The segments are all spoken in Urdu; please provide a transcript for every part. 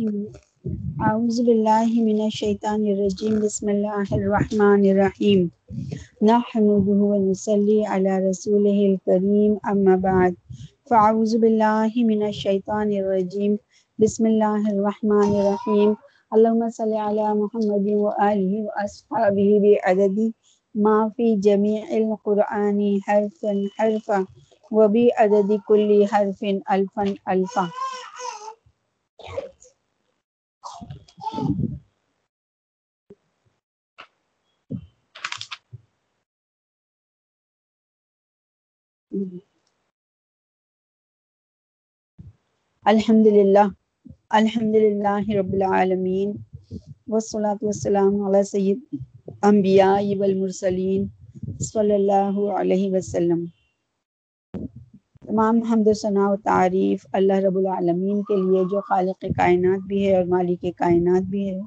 أعوذ بالله من الشيطان الرجيم. بسم الله الرحمن الرحيم. نحمده ونصلي على رسوله الكريم. أما بعد، فأعوذ بالله من الشيطان الرجيم. بسم الله الرحمن الرحيم. اللهم صل على محمد وآله وأصحابه بعدد ما في جميع القرآن حرفا حرفا، وبعدد كل حرف ألفا ألفا. الحمد للہ الحمد للہ رب العالمین والصلاة والسلام علی سید انبیاء والمرسلین صلی اللہ علیہ وسلم تمام حمد و ثناء و تعریف اللہ رب العالمین کے لیے جو خالق کائنات بھی ہے اور مالک کائنات بھی ہے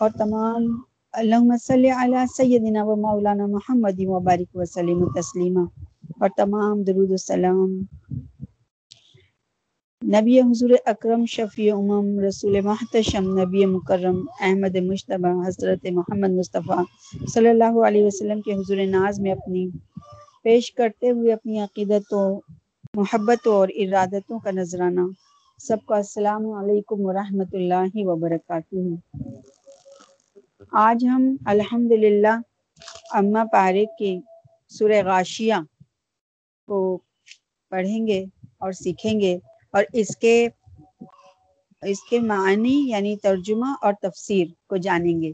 اور تمام اللہم صلی علی سیدنا و مولانا محمد و بارک وسلم و تسلیمہ اور تمام درود السلام نبی حضور اکرم شفیع امم رسول محتشم نبی مکرم احمد مشتبہ حضرت محمد مصطفیٰ صلی اللہ علیہ وسلم کے حضور ناز میں اپنی پیش کرتے ہوئے اپنی عقیدتوں، محبتوں اور ارادتوں کا نذرانہ. سب کا السلام علیکم ورحمۃ اللہ وبرکاتہ۔ آج ہم الحمد للہ اماں پارے کے سورہ غاشیہ کو پڑھیں گے اور سیکھیں گے اور اس کے اس کے معنی یعنی ترجمہ اور تفسیر کو جانیں گے۔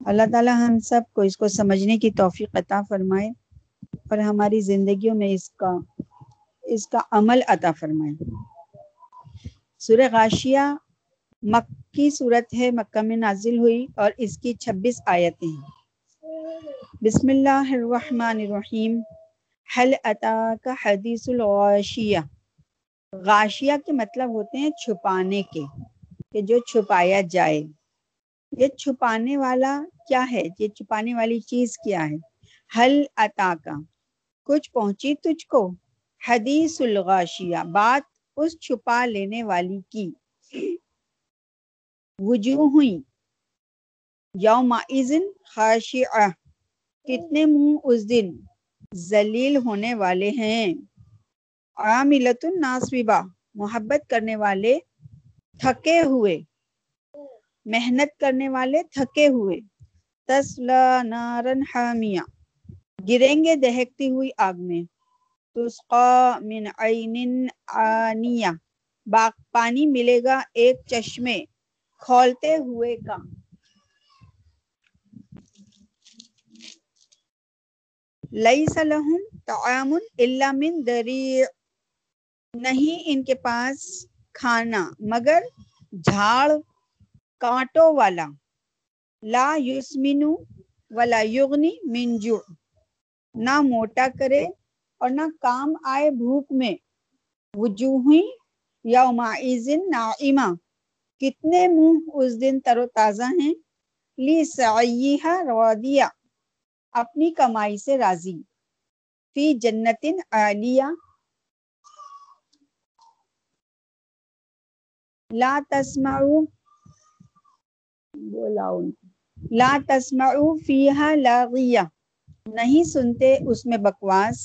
اللہ تعالی ہم سب کو اس کو سمجھنے کی توفیق عطا فرمائے اور ہماری زندگیوں میں اس کا اس کا عمل عطا فرمائے۔ سورہ غاشیہ مکی صورت ہے، مکہ میں نازل ہوئی اور اس کی چھبیس آیتیں ہیں۔ بسم اللہ الرحمن الرحیم۔ حل عطا کا حدیث الغاشیہ۔ غاشیہ کے مطلب ہوتے ہیں چھپانے کے، کہ جو چھپایا جائے۔ یہ چھپانے والا کیا ہے؟ یہ چھپانے والی چیز کیا ہے؟ حل عطا کا کچھ پہنچی تجھ کو؟ حدیث الغاشیہ۔ بات اس چھپا لینے والی کی۔ وجوہ ہوئی یوم خاشعہ۔ کتنے منہ اس دن ذلیل ہونے والے ہیں۔ عاملت الناصبہ محبت کرنے والے تھکے ہوئے۔ محنت کرنے والے تھکے ہوئے۔ تسلا نارن حامیہ۔ گریں گے دہکتی ہوئی آگ میں۔ تسقا من عین آنیہ۔ باغ پانی ملے گا ایک چشمے۔ کھولتے ہوئے کا لیس لہم طعام الا من دریع۔ نہیں ان کے پاس کھانا، مگر جھاڑ کانٹوں والا۔ لا یسمنو ولا یغنی من جوع۔ نہ موٹا کرے اور نہ کام آئے بھوک میں۔ وجوہی یومئذ نائمہ۔ کتنے منہ اس دن تر و تازہ ہیں؟ لی سعیہا راضیہ اپنی کمائی سے راضی۔ فی جنت عالیہ۔ لا تسمعو بولاؤ لا تسمعو فیہا لاغیہ۔ نہیں سنتے اس میں بکواس۔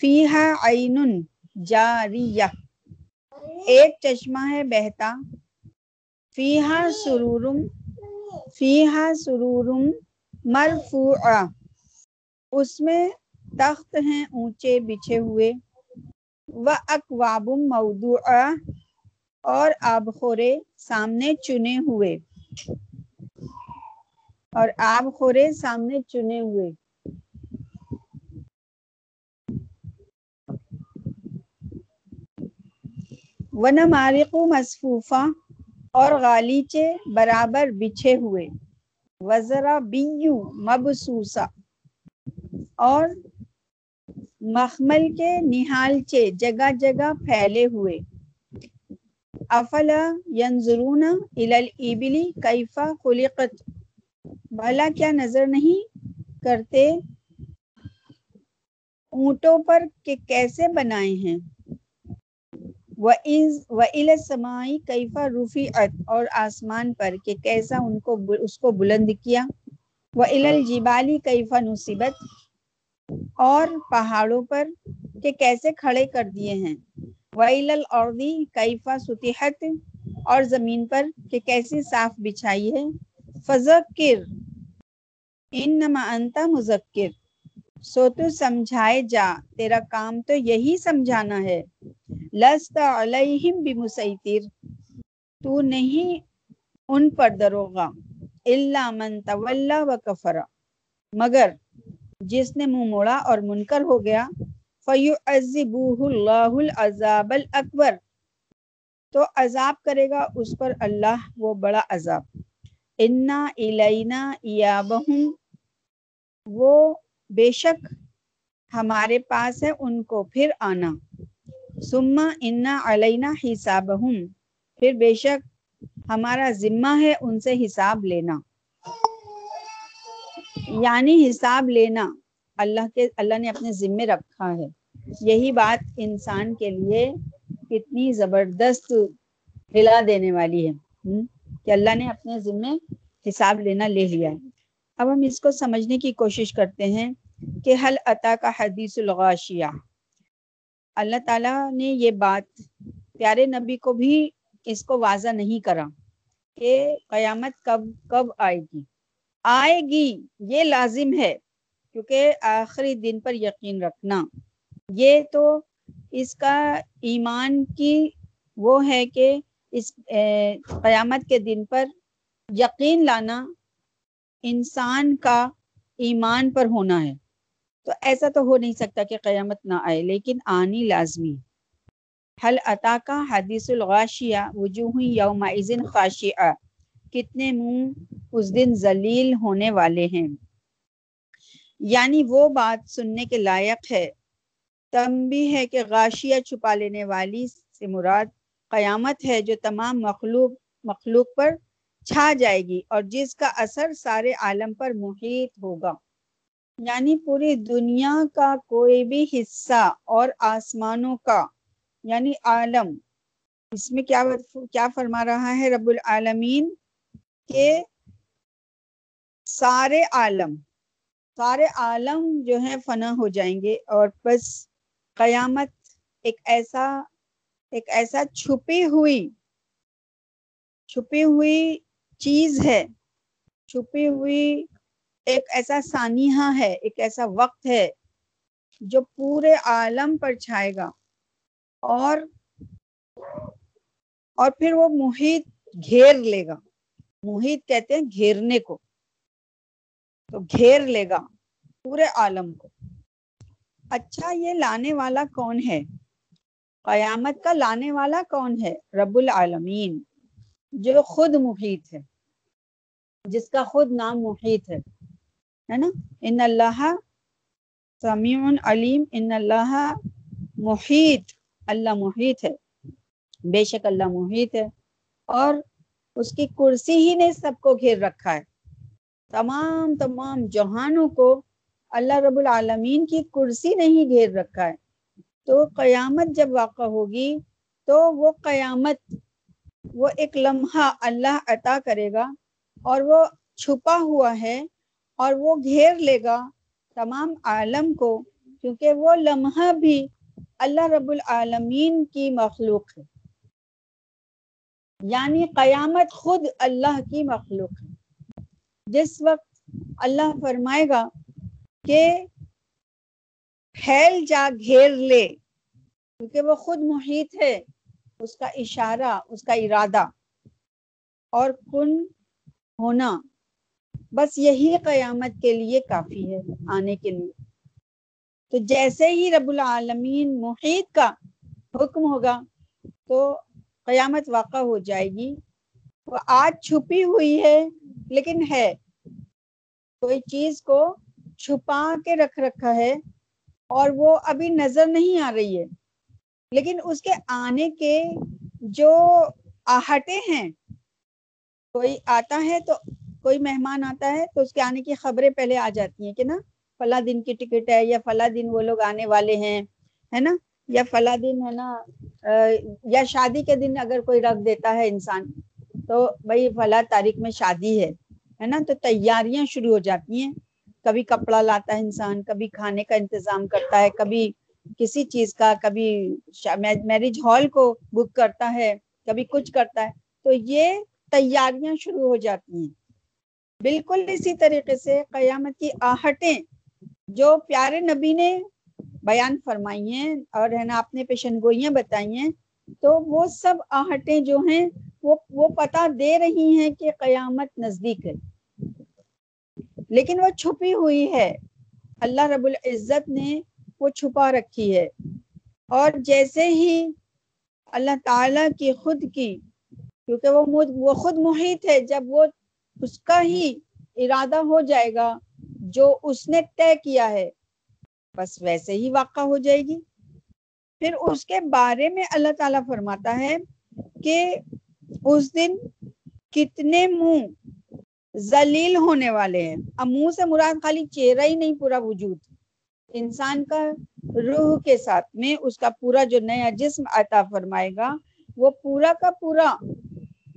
فیہا عین جاریہ۔ ایک چشمہ ہے بہتا۔ فیہا سرورم فیہا سرورم مرفوعہ۔ اس میں تخت ہیں اونچے بچھے ہوئے۔ و اکواب موضوع اور آب خورے سامنے چنے ہوئے۔ اور آب خورے سامنے چنے ہوئے۔ ونمارق مصفوفہ۔ اور غالیچے برابر بچھے ہوئے۔ وزرا بیو مبسوسا۔ اور مخمل کے نہالچے جگہ جگہ پھیلے ہوئے۔ افلا ینظرون الابلی کیفا خلقت؟ بھلا کیا نظر نہیں کرتے؟ اونٹوں پر کہ کیسے بنائے ہیں؟ سمائی کیفا روفی اور آسمان پر کہ کیسا ان کو اس کو بلند کیا؟ وہ الجبالی کیفا نصیبت اور پہاڑوں پر کہ کیسے کھڑے کر دیے ہیں؟ ویل الردی کیفا ستحت اور زمین پر کہ کیسی صاف بچھائی ہے؟ فذکر انما انت مذکر سو تو سمجھائے جا، تیرا کام تو یہی سمجھانا ہے۔ لست علیہم بمسیطر، تو نہیں ان پر دروغا، الا من تولا و کفر مگر جس نے منہ موڑا اور منکر ہو گیا، فیعذبوہ اللہ العذاب الاکبر۔ تو عذاب کرے گا اس پر اللہ، وہ بڑا عذاب۔ انا الینا ایابہم، وہ بے شک ہمارے پاس ہے ان کو پھر آنا۔ سما انا علینا حسابہم پھر بے شک ہمارا ذمہ ہے ان سے حساب لینا۔ یعنی حساب لینا۔ اللہ کے، اللہ نے اپنے ذمے رکھا ہے۔ یہی بات انسان کے لیے کتنی زبردست ہلا دینے والی ہے۔ کہ اللہ نے اپنے ذمے حساب لینا لے لیا ہے۔ اب ہم اس کو سمجھنے کی کوشش کرتے ہیں کہ حل عطا کا حدیث الغاشیہ۔ اللہ تعالیٰ نے یہ بات پیارے نبی کو بھی اس کو واضح نہیں کرا کہ قیامت کب کب آئے گی۔ آئے گی، یہ لازم ہے کیونکہ آخری دن پر یقین رکھنا۔ یہ تو اس کا ایمان کی وہ ہے کہ اس قیامت کے دن پر یقین لانا انسان کا ایمان پر ہونا ہے۔ تو ایسا تو ہو نہیں سکتا کہ قیامت نہ آئے، لیکن آنی لازمی۔ حل عطا کا حدیث الغاشیہ، وجوہ یوم خاشیہ کتنے منہ اس دن ذلیل ہونے والے ہیں۔ یعنی وہ بات سننے کے لائق ہے۔ تم بھی ہے کہ غاشیہ چھپا لینے والی سے مراد قیامت ہے، جو تمام مخلوق مخلوق پر چھا جائے گی اور جس کا اثر سارے عالم پر محیط ہوگا۔ یعنی پوری دنیا کا کوئی بھی حصہ اور آسمانوں کا یعنی عالم۔ اس میں کیا کیا فرما رہا ہے رب العالمین؟ کہ سارے عالم سارے عالم جو ہیں فنا ہو جائیں گے اور بس قیامت ایک ایسا ایک ایسا چھپی ہوئی چھپی ہوئی چیز ہے۔ چھپی ہوئی ایک ایسا سانحہ ہے، ایک ایسا وقت ہے جو پورے عالم پر چھائے گا۔ اور اور پھر وہ محیط گھیر لے گا۔ محیط کہتے ہیں گھیرنے کو۔ تو گھیر لے گا پورے عالم کو۔ اچھا یہ لانے والا کون ہے؟ قیامت کا لانے والا کون ہے؟ رب العالمین۔ جو خود محیط ہے، جس کا خود نام محیط ہے نا؟ ان اللہ سمیع علیم، ان اللہ محیط اللہ محیط ہے۔ بے شک اللہ محیط ہے۔ اور اس کی کرسی ہی نے سب کو گھیر رکھا ہے۔ تمام تمام جہانوں کو اللہ رب العالمین کی کرسی نہیں گھیر رکھا ہے۔ تو قیامت جب واقع ہوگی، تو وہ قیامت وہ ایک لمحہ اللہ عطا کرے گا اور وہ چھپا ہوا ہے اور وہ گھیر لے گا تمام عالم کو، کیونکہ وہ لمحہ بھی اللہ رب العالمین کی مخلوق ہے۔ یعنی قیامت خود اللہ کی مخلوق ہے۔ جس وقت اللہ فرمائے گا کہ پھیل جا، گھیر لے، کیونکہ وہ خود محیط ہے۔ اس کا اشارہ، اس کا ارادہ اور کن ہونا۔ بس یہی قیامت کے لیے کافی ہے آنے کے لیے۔ تو جیسے ہی رب العالمین محیط کا حکم ہوگا تو قیامت واقع ہو جائے گی۔ وہ آج چھپی ہوئی ہے لیکن ہے۔ کوئی چیز کو چھپا کے رکھ رکھا ہے اور وہ ابھی نظر نہیں آ رہی ہے۔ لیکن اس کے آنے کے جو آہٹے ہیں، کوئی آتا ہے تو کوئی مہمان آتا ہے تو اس کے آنے کی خبریں پہلے آ جاتی ہیں کہ نا، فلاں دن کی ٹکٹ ہے یا فلاں دن وہ لوگ آنے والے ہیں، ہے نا؟ یا فلاں دن ہے نا یا شادی کے دن اگر کوئی رکھ دیتا ہے انسان تو بھائی فلاں تاریخ میں شادی ہے ہے نا؟ تو تیاریاں شروع ہو جاتی ہیں۔ کبھی کپڑا لاتا ہے انسان، کبھی کھانے کا انتظام کرتا ہے، کبھی کسی چیز کا کبھی میرج ہال کو بک کرتا ہے، کبھی کچھ کرتا ہے، تو یہ تیاریاں شروع ہو جاتی ہیں۔ بالکل اسی طریقے سے قیامت کی آہٹیں جو پیارے نبی نے بیان فرمائی ہیں اور ہے نا اپنے پیشن گوئیاں بتائی ہیں، تو وہ سب آہٹیں جو ہیں، وہ وہ پتا دے رہی ہیں کہ قیامت نزدیک ہے۔ لیکن وہ چھپی ہوئی ہے۔ اللہ رب العزت نے وہ چھپا رکھی ہے۔ اور جیسے ہی اللہ تعالی کی خود کی، کیونکہ وہ وہ خود محیط ہے، جب وہ اس کا ہی ارادہ ہو جائے گا، جو اس نے طے کیا ہے، بس ویسے ہی واقع ہو جائے گی۔ پھر اس کے بارے میں اللہ تعالیٰ فرماتا ہے کہ اس دن کتنے منہ زلیل ہونے والے ہیں۔ اب منہ سے مراد خالی چہرہ ہی نہیں، پورا وجود۔ انسان کا روح کے ساتھ میں اس کا پورا جو نیا جسم عطا فرمائے گا، وہ پورا کا پورا۔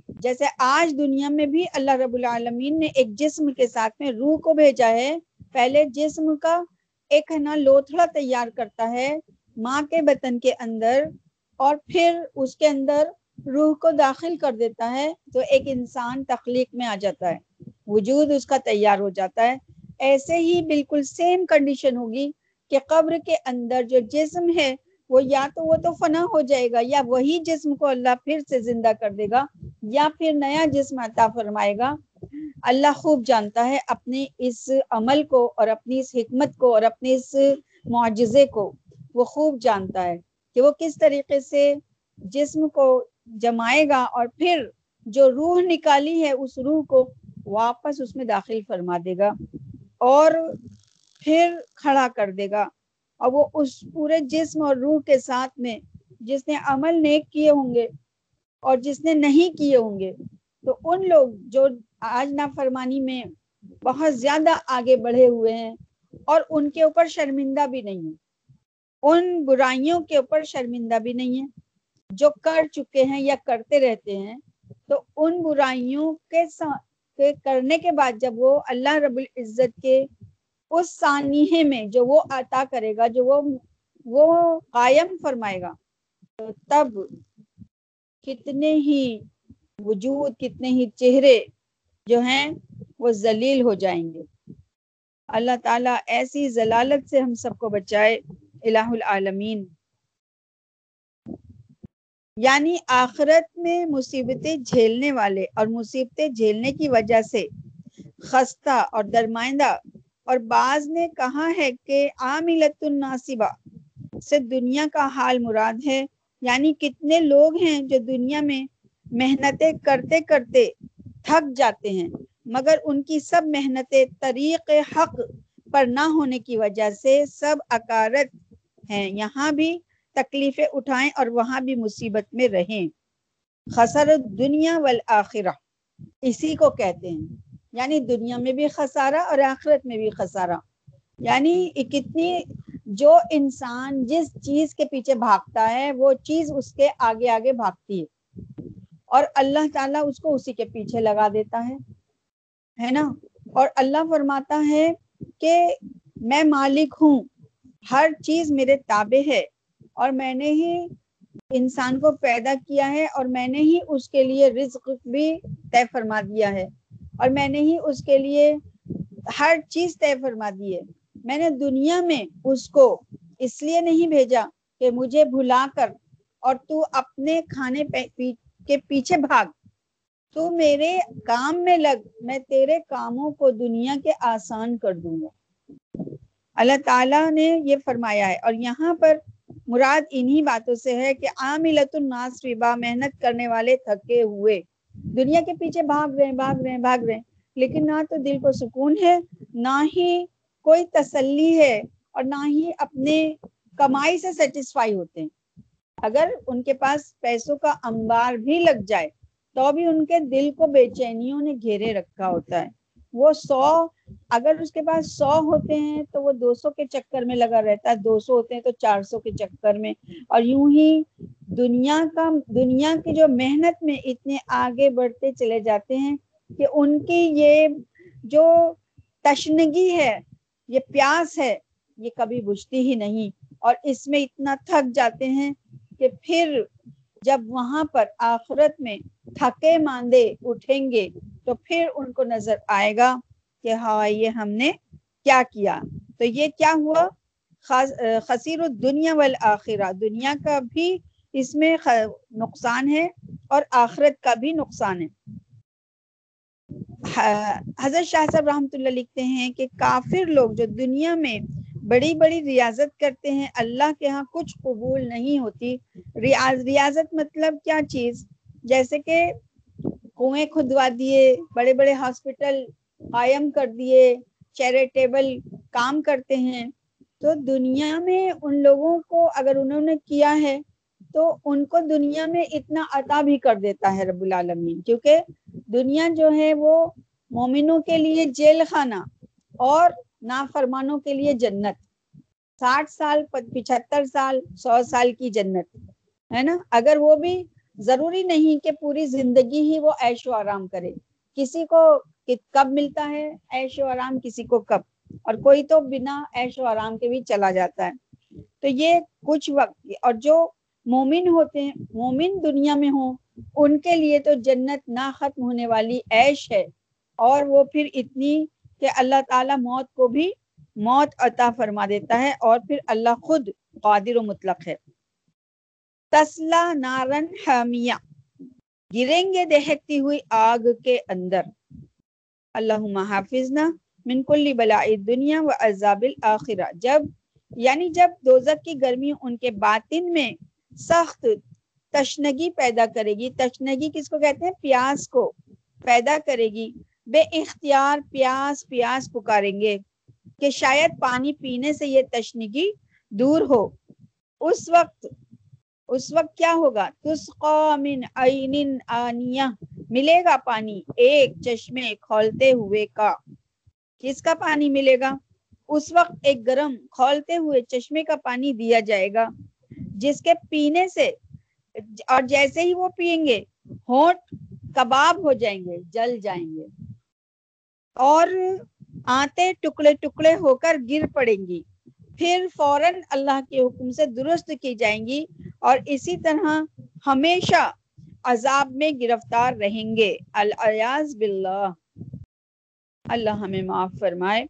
جیسے آج دنیا میں بھی اللہ رب العالمین نے ایک جسم کے ساتھ میں روح کو بھیجا ہے، پہلے جسم کا ایک ہے نا لوتھڑا تیار کرتا ہے ماں کے بطن کے اندر اور پھر اس کے اندر روح کو داخل کر دیتا ہے تو ایک انسان تخلیق میں آ جاتا ہے۔ وجود اس کا تیار ہو جاتا ہے۔ ایسے ہی بالکل سیم کنڈیشن ہوگی۔ کہ قبر کے اندر جو جسم ہے وہ یا تو وہ تو فنا ہو جائے گا یا وہی جسم کو اللہ پھر سے زندہ کر دے گا یا پھر نیا جسم عطا فرمائے گا۔ اللہ خوب جانتا ہے اپنے اس عمل کو اور اپنی اس حکمت کو اور اپنے اس معجزے کو۔ وہ خوب جانتا ہے کہ وہ کس طریقے سے جسم کو جمائے گا اور پھر جو روح نکالی ہے اس روح کو واپس اس میں داخل فرما دے گا۔ اور پھر کھڑا کر دے گا۔ اور وہ اس پورے جسم اور روح کے ساتھ میں جس نے عمل نیک کیے ہوں گے اور جس نے نہیں کیے ہوں گے تو ان لوگ جو آج نافرمانی میں بہت زیادہ آگے بڑھے ہوئے ہیں اور ان کے اوپر شرمندہ بھی نہیں ہے ان برائیوں کے اوپر شرمندہ بھی نہیں ہے جو کر چکے ہیں یا کرتے رہتے ہیں تو ان برائیوں کے, سا... کے کرنے کے بعد جب وہ اللہ رب العزت کے اس سانحے میں جو وہ عطا کرے گا، جو وہ وہ قائم فرمائے گا۔ تو تب کتنے ہی وجود، کتنے ہی چہرے جو ہیں، وہ ذلیل ہو جائیں گے۔ اللہ تعالیٰ ایسی ضلالت سے ہم سب کو بچائے، الہ العالمین۔ یعنی آخرت میں مصیبتیں جھیلنے والے اور مصیبتیں جھیلنے کی وجہ سے خستہ اور درمائندہ اور بعض نے کہا ہے کہ عاملت الناصبہ سے دنیا کا حال مراد ہے۔ یعنی کتنے لوگ ہیں جو دنیا میں محنتیں کرتے کرتے تھک جاتے ہیں، مگر ان کی سب محنتیں طریق حق پر نہ ہونے کی وجہ سے سب اکارت ہیں۔ یہاں بھی تکلیفیں اٹھائیں اور وہاں بھی مصیبت میں رہیں۔ خسر دنیا والآخرہ، اسی کو کہتے ہیں۔ یعنی دنیا میں بھی خسارہ اور آخرت میں بھی خسارہ۔ یعنی کتنی جو انسان جس چیز کے پیچھے بھاگتا ہے، وہ چیز اس کے آگے آگے بھاگتی ہے۔ اور اللہ تعالیٰ اس کو اسی کے پیچھے لگا دیتا ہے۔ ہے نا؟ اور اللہ فرماتا ہے کہ میں مالک ہوں، ہر چیز میرے تابع ہے۔ اور میں نے ہی انسان کو پیدا کیا ہے اور میں نے ہی اس کے لیے رزق بھی طے فرما دیا ہے۔ اور میں نے ہی اس کے لیے ہر چیز طے فرما دی ہے۔ میں نے دنیا میں اس کو اس لیے نہیں بھیجا کہ مجھے بھلا کر اور تو اپنے کھانے کے پیچھے بھاگ۔ تو میرے کام میں لگ، میں تیرے کاموں کو دنیا کے آسان کر دوں گا۔ اللہ تعالیٰ نے یہ فرمایا ہے اور یہاں پر مراد انہی باتوں سے ہے کہ عاملت الناس ربا، محنت کرنے والے تھکے ہوئے۔ دنیا کے پیچھے بھاگ رہے ہیں، بھاگ رہے ہیں، بھاگ رہے ہیں۔ لیکن نہ تو دل کو سکون ہے، نہ ہی کوئی تسلی ہے اور نہ ہی اپنے کمائی سے سیٹسفائی ہوتے ہیں۔ اگر ان کے پاس پیسوں کا انبار بھی لگ جائے، تو بھی ان کے دل کو بے چینیوں نے گھیرے رکھا ہوتا ہے۔ وہ سو، اگر اس کے پاس سو ہوتے ہیں تو وہ دو سو کے چکر میں لگا رہتا ہے۔ دو سو ہوتے ہیں تو چار سو کے چکر میں۔ اور یوں ہی دنیا کا، دنیا کی جو محنت میں اتنے آگے بڑھتے چلے جاتے ہیں کہ ان کی یہ جو تشنگی ہے، یہ پیاس ہے، یہ کبھی بجھتی ہی نہیں۔ اور اس میں اتنا تھک جاتے ہیں کہ پھر جب وہاں پر آخرت میں تھکے ماندے اٹھیں گے تو پھر ان کو نظر آئے گا کہ ہاں یہ ہم نے کیا کیا۔ تو یہ کیا ہوا؟ خصیر الدنیا والآخرہ۔ دنیا کا بھی اس میں نقصان ہے اور آخرت کا بھی نقصان ہے۔ حضرت شاہ صاحب رحمۃ اللہ لکھتے ہیں کہ کافر لوگ جو دنیا میں بڑی بڑی ریاضت کرتے ہیں، اللہ کے ہاں کچھ قبول نہیں ہوتی۔ ریاض، ریاضت مطلب کیا چیز؟ جیسے کہ کنویں کھدوا دیے، بڑے بڑے ہاسپٹل قائم کر دیے، چیریٹیبل کام کرتے ہیں۔ تو دنیا میں ان لوگوں کو اگر انہوں نے کیا ہے، تو ان کو دنیا میں اتنا عطا بھی کر دیتا ہے رب العالمین۔ کیونکہ دنیا جو ہے وہ مومنوں کے لیے جیل خانہ اور نافرمانوں کے لیے جنت۔ ساٹھ سال، پچہتر سال، سو سال کی جنت، ہے نا؟ اگر وہ بھی ضروری نہیں کہ پوری زندگی ہی وہ عیش و آرام کرے۔ کسی کو کب ملتا ہے عیش و آرام، کسی کو کب؟ اور کوئی تو بنا عیش و آرام کے بھی چلا جاتا ہے۔ تو یہ کچھ وقت، اور جو مومن ہوتے ہیں، مومن دنیا میں ہوں، ان کے لیے تو جنت نہ ختم ہونے والی عیش ہے۔ اور وہ پھر اتنی کہ اللہ تعالی موت کو بھی موت عطا فرما دیتا ہے اور پھر اللہ خود قادر و مطلق ہے۔ تسلا نارن حامیہ گریں گے دہکتی ہوئی آگ کے اندر۔ اللہ حافظ من کل بلا دنیا و عذاب الآخرہ جب یعنی جب دوزک کی گرمی ان کے باطن میں سخت تشنگی پیدا کرے گی، تشنگی کس کو کہتے ہیں؟ پیاس کو پیدا کرے گی۔ بے اختیار پیاس پیاس پکاریں گے کہ شاید پانی پینے سے یہ تشنگی دور ہو۔ اس وقت اس وقت کیا ہوگا؟ تسقا من عین آنیہ، ملے گا پانی ایک چشمے کھولتے ہوئے کا۔ کس کا پانی ملے گا؟ اس وقت ایک گرم، کھولتے ہوئے چشمے کا پانی دیا جائے گا، جس کے پینے سے، اور جیسے ہی وہ پیئیں گے، ہونٹ کباب ہو جائیں گے، جل جائیں گے۔ اور آتے ٹکڑے ٹکڑے ہو کر گر پڑیں گی۔ پھر فوراً اللہ کے حکم سے درست کی جائیں گی اور اسی طرح ہمیشہ عذاب میں گرفتار رہیں گے۔ الیاز باللہ۔ اللہ ہمیں معاف فرمائے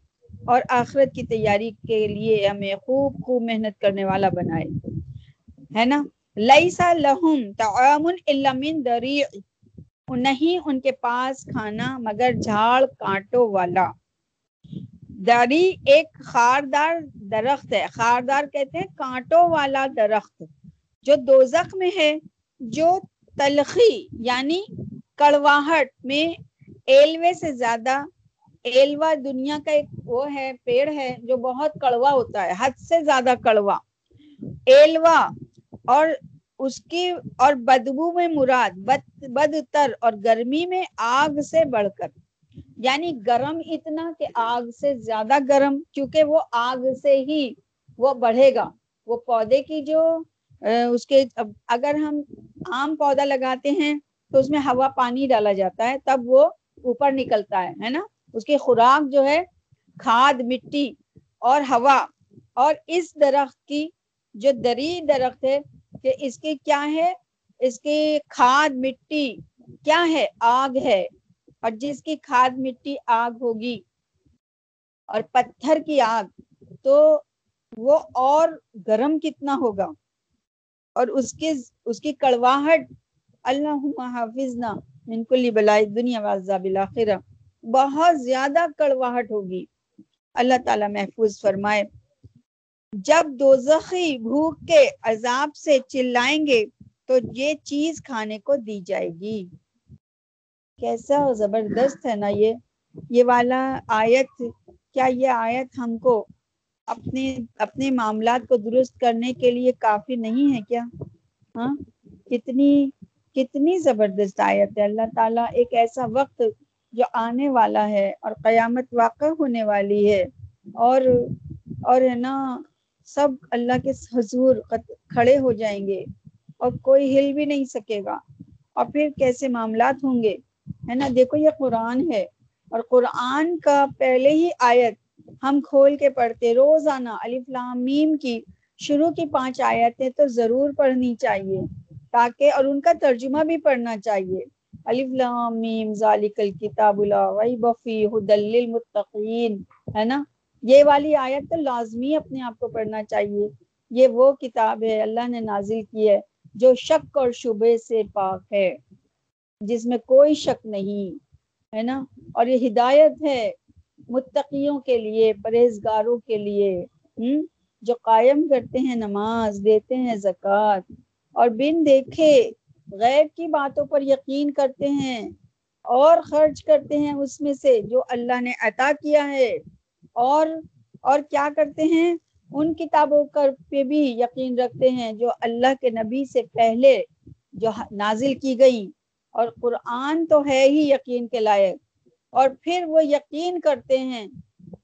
اور آخرت کی تیاری کے لیے ہمیں خوب خوب محنت کرنے والا بنائے۔ ہے نا؟ لئیسا لہم تعام الا من دریع۔ نہیں ان کے پاس کھانا، مگر جھاڑ کانٹوں والا۔ دری ایک خاردار درخت ہے۔ خاردار کہتے ہیں کانٹوں والا درخت، جو دوزخ میں ہے، جو تلخی یعنی کڑواہٹ میں ایلوے سے زیادہ۔ ایلوا دنیا کا ایک وہ ہے، پیڑ ہے، جو بہت کڑوا ہوتا ہے، حد سے زیادہ کڑوا۔ ایلوا اور اس کی اور بدبو میں مراد، بد، بدتر اور گرمی میں آگ سے بڑھ کر۔ یعنی گرم اتنا کہ آگ سے زیادہ گرم، کیونکہ وہ آگ سے ہی وہ بڑھے گا۔ وہ پودے کی جو اس کے اگر ہم عام پودا لگاتے ہیں تو اس میں ہوا پانی ڈالا جاتا ہے، تب وہ اوپر نکلتا ہے ہے نا؟ اس کی خوراک جو ہے، کھاد، مٹی اور ہوا اور اس درخت کی جو دری درخت ہے کہ اس کی کیا ہے؟ اس کی کھاد مٹی کیا ہے؟ آگ ہے۔ اور جس کی کھاد مٹی آگ ہوگی اور پتھر کی آگ، تو وہ اور گرم کتنا ہوگا؟ اور اس کے، اس کی کڑواہٹ اللہ حافظ من کلی بلائی دنیا وازاب الاخرہ بہت زیادہ کڑواہٹ ہوگی۔ اللہ تعالیٰ محفوظ فرمائے۔ جب دوزخی بھوک کے عذاب سے چلائیں گے تو یہ چیز کھانے کو دی جائے گی۔ کیسا زبردست ہے نا یہ۔ یہ والا آیت، کیا یہ آیت ہم کو اپنے اپنے معاملات کو درست کرنے کے لیے کافی نہیں ہے کیا؟ ہاں؟ کتنی کتنی زبردست آیت ہے۔ اللہ تعالیٰ ایک ایسا وقت جو آنے والا ہے اور قیامت واقع ہونے والی ہے۔ اور اور ہے نا سب اللہ کے حضور کھڑے ہو جائیں گے اور کوئی ہل بھی نہیں سکے گا۔ اور پھر کیسے معاملات ہوں گے؟ ہے نا؟ دیکھو یہ قرآن ہے اور قرآن کا پہلے ہی آیت ہم کھول کے پڑھتے، روزانہ میم کی شروع کی پانچ آیتیں تو ضرور پڑھنی چاہیے تاکہ اور ان کا ترجمہ بھی پڑھنا چاہیے۔ میم ذالک الکتاب لا ریب فی ہدل للمتقین، ہے نا؟ یہ والی آیت تو لازمی اپنے آپ کو پڑھنا چاہیے۔ یہ وہ کتاب ہے، اللہ نے نازل کی ہے، جو شک اور شبے سے پاک ہے، جس میں کوئی شک نہیں، ہے نا؟ اور یہ ہدایت ہے متقیوں کے لیے، پرہیزگاروں کے لیے جو قائم کرتے ہیں نماز، دیتے ہیں زکوٰۃ، اور بن دیکھے غیر کی باتوں پر یقین کرتے ہیں اور خرچ کرتے ہیں اس میں سے جو اللہ نے عطا کیا ہے۔ اور اور کیا کرتے ہیں؟ ان کتابوں پہ بھی یقین رکھتے ہیں جو اللہ کے نبی سے پہلے جو نازل کی گئی۔ اور قرآن تو ہے ہی یقین کے لائق۔ اور پھر وہ یقین کرتے ہیں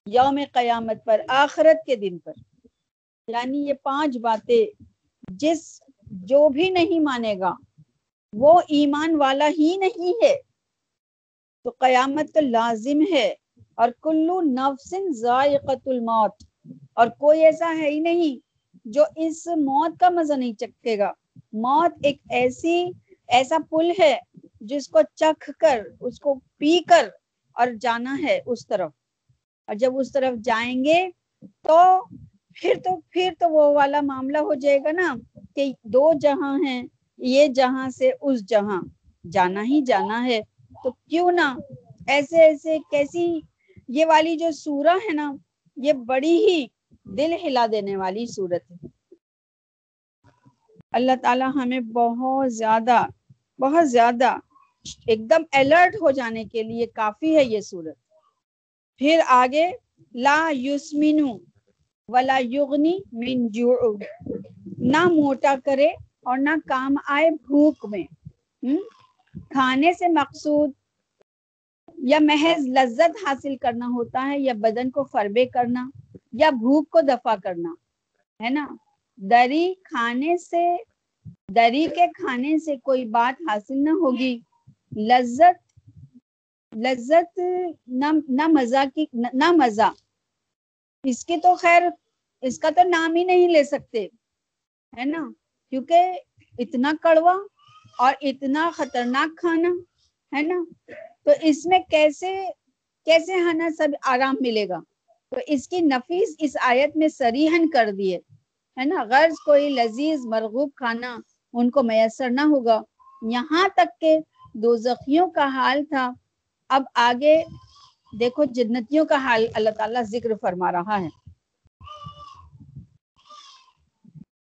یوم قیامت پر، آخرت کے دن پر۔ یعنی یہ پانچ باتیں جس جو بھی نہیں مانے گا، وہ ایمان والا ہی نہیں ہے۔ تو قیامت تو لازم ہے۔ اور کلو نفسن ذائقت الموت، اور کوئی ایسا ہے ہی نہیں جو اس موت کا مزہ نہیں چکے گا۔ موت ایک ایسی، ایسا پل ہے جس کو چکھ کر، اس کو پی کر اور جانا ہے اس طرف۔ اور جب اس طرف جائیں گے تو پھر تو پھر تو وہ والا معاملہ ہو جائے گا نا کہ دو جہاں ہیں، یہ جہاں سے اس جہاں۔ جانا ہی جانا ہے، تو کیوں نہ ایسے ایسے کیسی یہ والی جو سورہ ہے نا، یہ بڑی ہی دل ہلا دینے والی صورت ہے۔ اللہ تعالی ہمیں بہت زیادہ بہت زیادہ ایک دم الرٹ ہو جانے کے لیے کافی ہے یہ صورت۔ پھر آگے، لا یسمینو ولا یغنی من جوع۔ نہ موٹا کرے اور نہ کام آئے بھوک میں۔ کھانے سے مقصود یا محض لذت حاصل کرنا ہوتا ہے، یا بدن کو فربے کرنا، یا بھوک کو دفع کرنا، ہے نا؟ دری کھانے سے، دری کے کھانے سے کوئی بات حاصل نہ ہوگی۔ لذت لذت نہ مزہ کی، نہ مزہ۔ اس کی تو خیر، اس کا تو نام ہی نہیں لے سکتے، ہے نا؟ کیونکہ اتنا کڑوا اور اتنا خطرناک کھانا، ہے نا؟ تو اس میں کیسے کیسے ہنا سب آرام ملے گا؟ تو اس کی نفیس اس آیت میں سریحن کر دیے ہے نا؟ غرض کوئی لذیذ مرغوب کھانا ان کو میسر نہ ہوگا۔ یہاں تک کہ دو زخیوں کا حال تھا، اب آگے دیکھو جنتیوں کا حال اللہ تعالیٰ ذکر فرما رہا ہے۔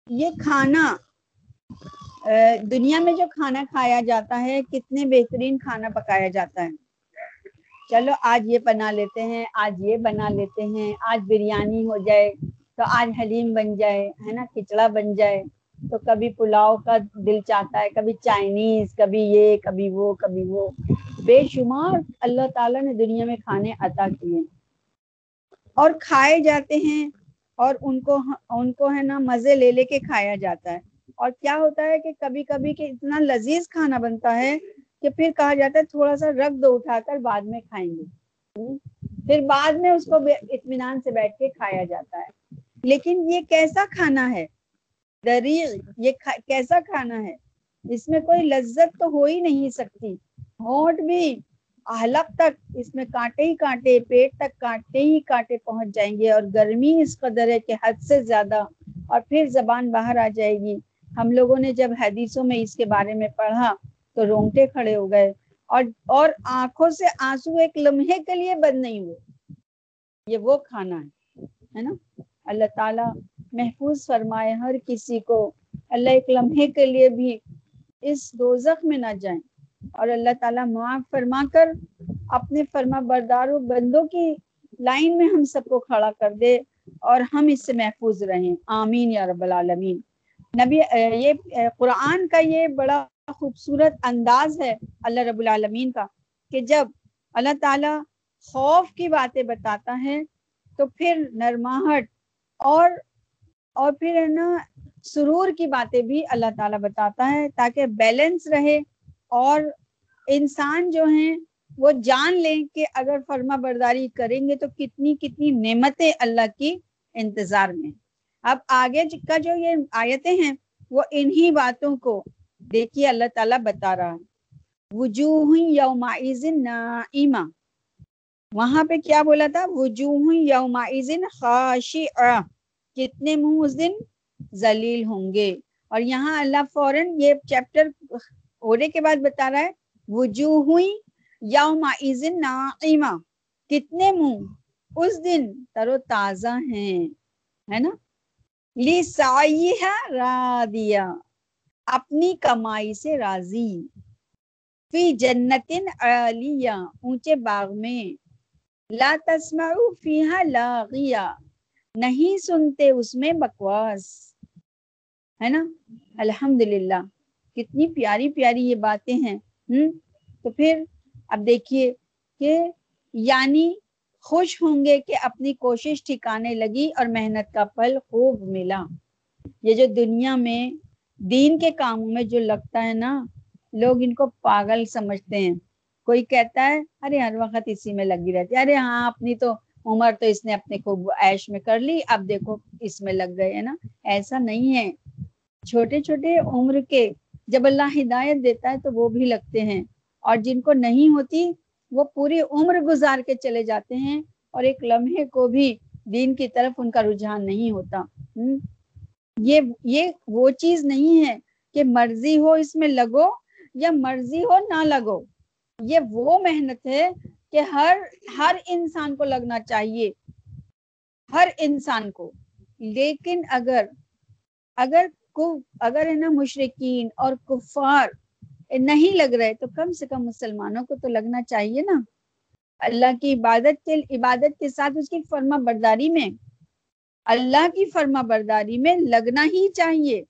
یہ کھانا دنیا میں جو کھانا کھایا جاتا ہے، کتنے بہترین کھانا پکایا جاتا ہے۔ چلو، آج یہ بنا لیتے ہیں، آج یہ بنا لیتے ہیں۔ آج بریانی ہو جائے تو آج حلیم بن جائے، ہے نا؟ کھچڑا بن جائے تو کبھی پلاؤ کا دل چاہتا ہے، کبھی چائنیز، کبھی یہ، کبھی وہ کبھی وہ۔ بے شمار اللہ تعالیٰ نے دنیا میں کھانے عطا کیے۔ اور کھائے جاتے ہیں اور ان کو ان کو ہے نا، مزے لے لے کے کھایا جاتا ہے۔ اور کیا ہوتا ہے کہ کبھی کبھی کہ اتنا لذیذ کھانا بنتا ہے کہ پھر کہا جاتا ہے تھوڑا سا رکھ دو اٹھا کر بعد میں کھائیں گے۔ پھر بعد میں اس کو اطمینان سے بیٹھ کے کھایا جاتا ہے۔ لیکن یہ کیسا کھانا ہے؟ دریغ یہ کیسا کھانا ہے؟ اس میں کوئی لذت تو ہو ہی نہیں سکتی۔ ہونٹ بھی۔ حلق تک۔ اس میں کانٹے ہی کانٹے، پیٹ تک کانٹے ہی کانٹے پہنچ جائیں گے اور گرمی اس قدر ہے کہ حد سے زیادہ اور پھر زبان باہر آ جائے گی۔ ہم لوگوں نے جب حدیثوں میں اس کے بارے میں پڑھا تو رونگٹے کھڑے ہو گئے اور اور آنکھوں سے آنسو ایک لمحے کے لیے بند نہیں ہوئے۔ یہ وہ کھانا ہے ہے نا؟ اللہ تعالیٰ محفوظ فرمائے ہر کسی کو، اللہ ایک لمحے کے لیے بھی اس دوزخ میں نہ جائیں۔ اور اللہ تعالیٰ معاف فرما کر اپنے فرما برداروں بندوں کی لائن میں ہم سب کو کھڑا کر دے اور ہم اس سے محفوظ رہیں۔ آمین یا رب العالمین۔ نبی یہ قرآن کا یہ بڑا خوبصورت انداز ہے اللہ رب العالمین کا کہ جب اللہ تعالیٰ خوف کی باتیں بتاتا ہے تو پھر نرماہٹ اور اور پھر ہے نا سرور کی باتیں بھی اللہ تعالیٰ بتاتا ہے تاکہ بیلنس رہے اور انسان جو ہیں وہ جان لیں کہ اگر فرما برداری کریں گے تو کتنی کتنی نعمتیں اللہ کی انتظار میں اب آگے کا جو یہ آیتیں ہیں، وہ انہی باتوں کو دیکھیے اللہ تعالیٰ بتا رہا ہے۔ وجوہ یومائز نائمہ۔ وہاں پہ کیا بولا تھا؟ وجوہ یومائز خاشعہ۔ کتنے منہ اس دن ذلیل ہوں گے۔ اور یہاں اللہ فوراً یہ چیپٹر ہونے کے بعد بتا رہا ہے، وجوہ یومائز نائمہ۔ کتنے منہ اس دن تر و تازہ ہیں، ہے نا؟ لی اپنی کمائی سے راضی۔ فی جنتن عالیہ، اونچے باغ میں۔ لا تسمعو فیہا لاغیہ نہیں سنتے اس میں بکواس۔ ہے نا؟ الحمدللہ، کتنی پیاری پیاری یہ باتیں ہیں۔ ہم، تو پھر اب دیکھیے کہ یعنی خوش ہوں گے کہ اپنی کوشش ٹھکانے لگی اور محنت کا پھل خوب ملا۔ یہ جو دنیا میں، دین کے کاموں میں جو لگتا ہے نا، لوگ ان کو پاگل سمجھتے ہیں۔ کوئی کہتا ہے، ارے ہر وقت اسی میں لگی رہتی ہے۔ ارے ہاں اپنی تو عمر تو اس نے اپنے خوب عیش میں کر لی، اب دیکھو اس میں لگ گئے ہے نا۔ ایسا نہیں ہے۔ چھوٹے چھوٹے عمر کے، جب اللہ ہدایت دیتا ہے تو وہ بھی لگتے ہیں۔ اور جن کو نہیں ہوتی وہ پوری عمر گزار کے چلے جاتے ہیں اور ایک لمحے کو بھی دین کی طرف ان کا رجحان نہیں ہوتا۔ یہ یہ وہ چیز نہیں ہے کہ مرضی ہو اس میں لگو یا مرضی ہو نہ لگو۔ یہ وہ محنت ہے کہ ہر ہر انسان کو لگنا چاہیے۔ ہر انسان کو۔ لیکن اگر اگر اگر ہے نا مشرقین اور کفار نہیں لگ رہے تو کم سے کم مسلمانوں کو تو لگنا چاہیے نا۔ اللہ کی عبادت کے عبادت کے ساتھ اس کی فرما برداری میں اللہ کی فرما برداری میں لگنا ہی چاہیے۔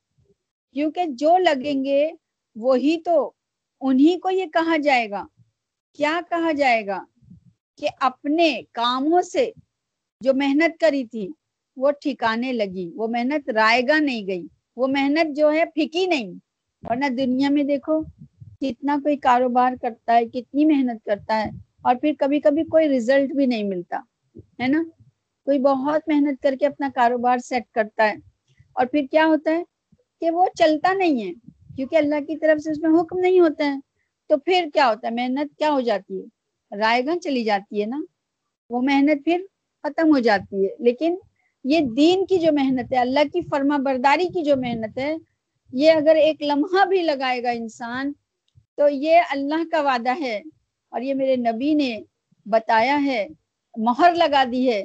کیونکہ جو لگیں گے، وہی تو انہی کو یہ کہا جائے گا۔ کیا کہا جائے گا؟ کہ اپنے کاموں سے جو محنت کری تھی، وہ ٹھکانے لگی۔ وہ محنت رائے گا نہیں گئی۔ وہ محنت جو ہے، پھکی نہیں۔ ورنہ دنیا میں دیکھو کتنا کوئی کاروبار کرتا ہے، کتنی محنت کرتا ہے اور پھر کبھی کبھی کوئی ریزلٹ بھی نہیں ملتا، ہے نا؟ کوئی بہت محنت کر کے اپنا کاروبار سیٹ کرتا ہے اور پھر کیا ہوتا ہے کہ وہ چلتا نہیں ہے، کیونکہ اللہ کی طرف سے اس میں حکم نہیں ہوتا ہے تو پھر کیا ہوتا ہے؟ محنت کیا ہو جاتی ہے؟ رائے گاں چلی جاتی ہے نا؟ وہ محنت پھر ختم ہو جاتی ہے۔ لیکن یہ دین کی جو محنت ہے، اللہ کی فرما برداری کی جو محنت ہے، یہ اگر ایک لمحہ بھی لگائے گا انسان تو یہ اللہ کا وعدہ ہے اور یہ میرے نبی نے بتایا ہے، مہر لگا دی ہے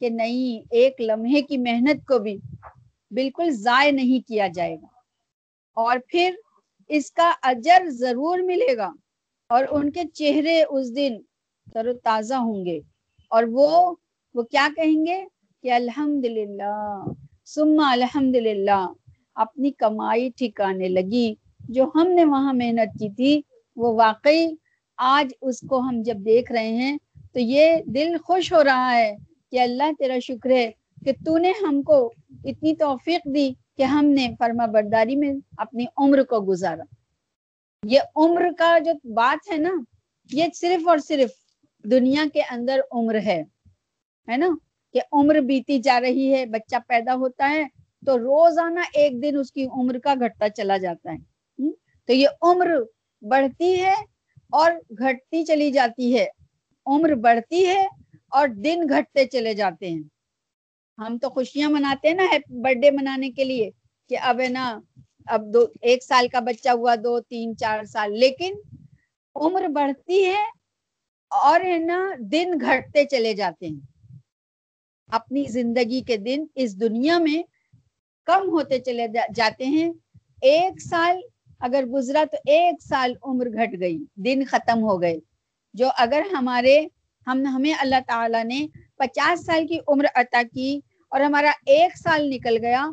کہ نہیں، ایک لمحے کی محنت کو بھی بالکل ضائع نہیں کیا جائے گا۔ اور پھر اس کا اجر ضرور ملے گا اور ان کے چہرے اس دن تر و تازہ ہوں گے۔ اور وہ وہ کیا کہیں گے؟ کہ الحمد للہ سما الحمد للہ اپنی کمائی ٹھکانے لگی۔ جو ہم نے وہاں محنت کی تھی، وہ واقعی آج اس کو ہم جب دیکھ رہے ہیں، تو یہ دل خوش ہو رہا ہے کہ اللہ تیرا شکر ہے کہ تو نے ہم کو اتنی توفیق دی کہ ہم نے فرما برداری میں اپنی عمر کو گزارا۔ یہ عمر کا جو بات ہے نا، یہ صرف اور صرف دنیا کے اندر عمر ہے ہے نا؟ کہ عمر بیتی جا رہی ہے، بچہ پیدا ہوتا ہے تو روزانہ ایک دن اس کی عمر کا گھٹتا چلا جاتا ہے۔ تو یہ عمر بڑھتی ہے اور گھٹتی چلی جاتی ہے۔ عمر بڑھتی ہے اور دن گھٹتے چلے جاتے ہیں۔ ہم تو خوشیاں مناتے ہیں نا برتھ ڈے منانے کے لیے کہ اب ہے نا، اب دو، ایک سال کا بچہ ہوا، دو، تین، چار سال۔ لیکن عمر بڑھتی ہے اور ہے نا دن گھٹتے چلے جاتے ہیں۔ اپنی زندگی کے دن اس دنیا میں کم ہوتے چلے جاتے ہیں۔ ایک سال اگر گزرا تو ایک سال عمر گھٹ گئی، دن ختم ہو گئے۔ جو اگر ہمارے، ہم، ہمیں اللہ تعالیٰ نے پچاس سال کی عمر عطا کی اور ہمارا ایک سال نکل گیا،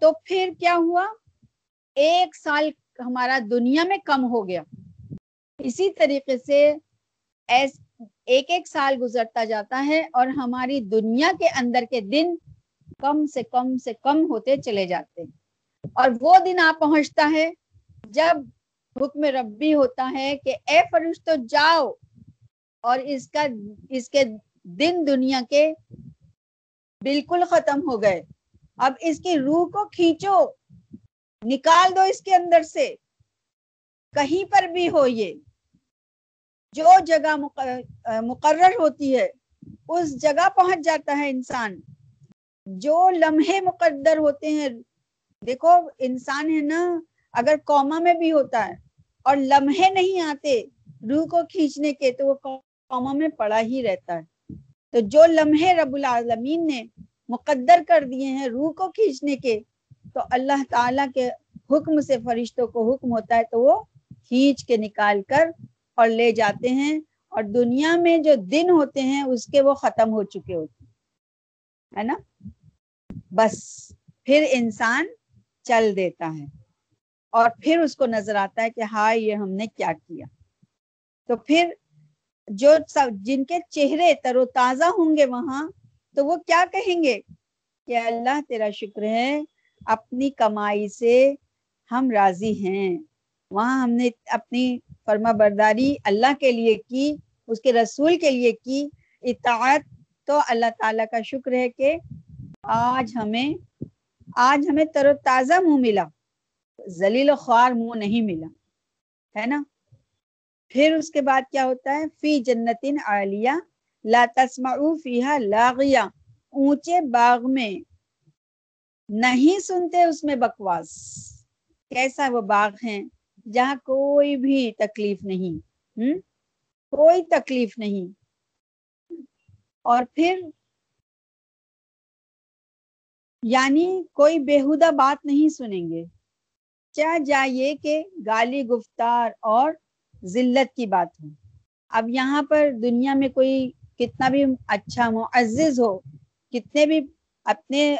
تو پھر کیا ہوا؟ ایک سال ہمارا دنیا میں کم ہو گیا۔ اسی طریقے سے ایک ایک سال گزرتا جاتا ہے اور ہماری دنیا کے اندر کے دن کم سے کم سے کم ہوتے چلے جاتے۔ ہیں اور وہ دن آ پہنچتا ہے جب حکم ربی ہوتا ہے کہ اے فرشتو جاؤ اور اس کا اس کے دن دنیا کے بالکل ختم ہو گئے۔ اب اس کی روح کو کھینچو، نکال دو اس کے اندر سے۔ کہیں پر بھی ہو یہ۔ جو جگہ مقرر ہوتی ہے، اس جگہ پہنچ جاتا ہے انسان۔ جو لمحے مقدر ہوتے ہیں، دیکھو انسان ہے نا اگر قوما میں بھی ہوتا ہے اور لمحے نہیں آتے روح کو کھینچنے کے، تو وہ قوما میں پڑا ہی رہتا ہے۔ تو جو لمحے رب العالمین نے مقدر کر دیے ہیں روح کو کھینچنے کے، تو اللہ تعالی کے حکم سے، فرشتوں کو حکم ہوتا ہے، تو وہ کھینچ کے نکال کر اور لے جاتے ہیں۔ اور دنیا میں جو دن ہوتے ہیں، اس کے وہ ختم ہو چکے ہوتے ہے نا؟ بس، پھر انسان چل دیتا ہے۔ اور پھر اس کو نظر آتا ہے کہ ہاں یہ ہم نے کیا کیا؟ تو پھر جو جن کے چہرے تر و تازہ ہوں گے وہاں، تو وہ کیا کہیں گے؟ کہ اللہ تیرا شکر ہے، اپنی کمائی سے ہم راضی ہیں۔ وہاں ہم نے اپنی فرما برداری اللہ کے لیے کی، اس کے رسول کے لیے کی۔ اطاعت تو اللہ تعالیٰ کا شکر ہے کہ آج ہمیں آج ہمیں تر و تازہ منہ ملا۔ ذلیل و خوار منہ نہیں ملا، ہے نا؟ پھر اس کے بعد کیا ہوتا ہے؟ فی جنت عالیہ، لا تسمعو فیہا لاغیہ۔ اونچے باغ میں نہیں سنتے اس میں بکواس۔ کیسا وہ باغ ہیں جہاں کوئی بھی تکلیف نہیں، ہم؟ کوئی تکلیف نہیں۔ اور پھر یعنی کوئی بےحدہ بات نہیں سنیں گے۔ چاہ جائیے کہ گالی، گفتار اور ذلت کی بات ہو؟ اب یہاں پر دنیا میں کوئی کتنا بھی اچھا معزز ہو، کتنے بھی اپنے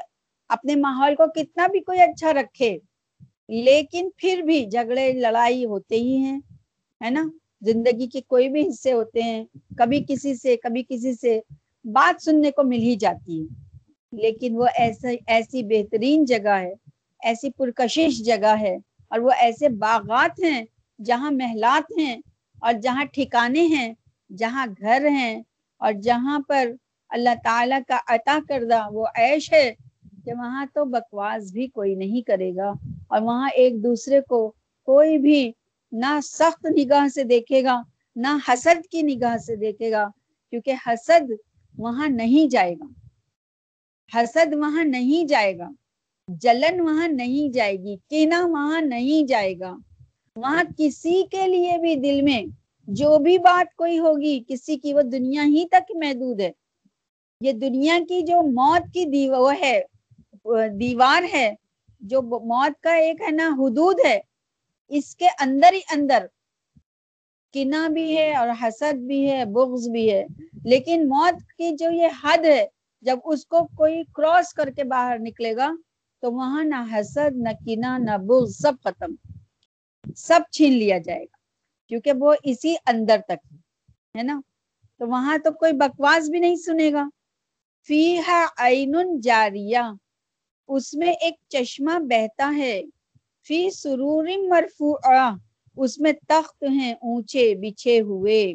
اپنے ماحول کو کتنا بھی کوئی اچھا رکھے، لیکن پھر بھی جھگڑے، لڑائی ہوتے ہی ہیں، ہے نا؟ زندگی کے کوئی بھی حصے ہوتے ہیں، کبھی کسی سے، کبھی کسی سے بات سننے کو مل ہی جاتی ہے۔ لیکن وہ ایسا، ایسی بہترین جگہ ہے ایسی پرکشش جگہ ہے اور وہ ایسے باغات ہیں جہاں محلات ہیں اور جہاں ٹھکانے ہیں، جہاں گھر ہیں اور جہاں پر اللہ تعالیٰ کا عطا کردہ وہ عیش ہے کہ وہاں تو بکواس بھی کوئی نہیں کرے گا اور وہاں ایک دوسرے کو کوئی بھی نہ سخت نگاہ سے دیکھے گا، نہ حسد کی نگاہ سے دیکھے گا، کیونکہ حسد وہاں نہیں جائے گا۔ حسد وہاں نہیں جائے گا۔ جلن وہاں نہیں جائے گی، کینا وہاں نہیں جائے گا۔ وہاں کسی کے لیے بھی دل میں جو بھی بات کوئی ہوگی، کسی کی وہ دنیا ہی تک محدود ہے۔ یہ دنیا کی جو موت کی دیو ہے، دیوار ہے، جو موت کا ایک ہے نا حدود ہے، اس کے اندر ہی اندر۔ کنا بھی ہے اور حسد بھی ہے، بغض بھی ہے۔ لیکن موت کی جو یہ حد ہے، جب اس کو کوئی کراس کر کے باہر نکلے گا تو وہاں نہ حسد، نہ کنا نہ بغض، سب ختم۔ سب چھین لیا جائے گا، کیونکہ وہ اسی اندر تک ہے نا؟ تو وہاں تو کوئی بکواس بھی نہیں سنے گا۔ فی عین جاریہ، اس میں ایک چشمہ بہتا ہے۔ فی سرور مرفوع اس میں تخت ہیں اونچے، بچھے ہوئے۔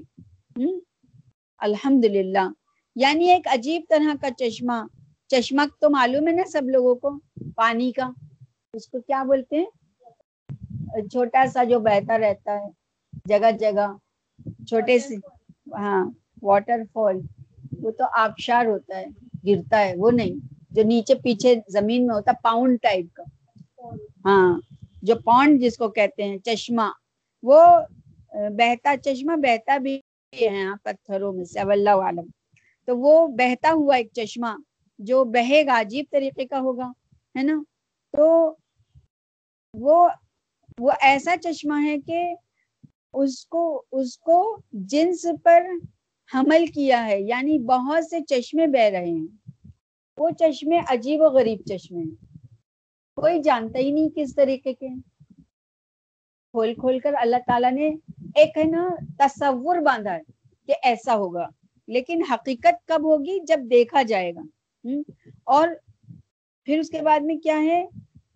الحمد للہ یعنی ایک عجیب طرح کا چشمہ۔ چشمہ تو معلوم ہے نا سب لوگوں کو، پانی کا۔ اس کو کیا بولتے ہیں؟ چھوٹا سا جو بہتا رہتا ہے، جگہ جگہ، چھوٹے سے ہاں واٹر فال وہ تو آبشار ہوتا ہے، گرتا ہے، وہ نہیں۔ جو نیچے پیچھے زمین میں ہوتا پاؤنڈ ٹائپ کا۔ ہاں جو پونڈ جس کو کہتے ہیں، چشمہ۔ وہ، بہتا، چشمہ بہتا بھی ہے پتھروں میں سے اللہ عالم۔ تو وہ بہتا ہوا ایک چشمہ۔ جو بہے گا، عجیب طریقے کا ہوگا، ہے نا؟ تو وہ وہ ایسا چشمہ ہے کہ اس کو اس کو جنس پر حمل کیا ہے یعنی بہت سے چشمے بہ رہے ہیں۔ وہ چشمے عجیب و غریب چشمے ہیں۔ کوئی جانتا ہی نہیں کس طریقے کے کھول کھول کر اللہ تعالیٰ نے ایک ہے نا تصور باندھا ہے کہ ایسا ہوگا، لیکن حقیقت کب ہوگی؟ جب دیکھا جائے گا۔ اور پھر اس کے بعد میں کیا ہے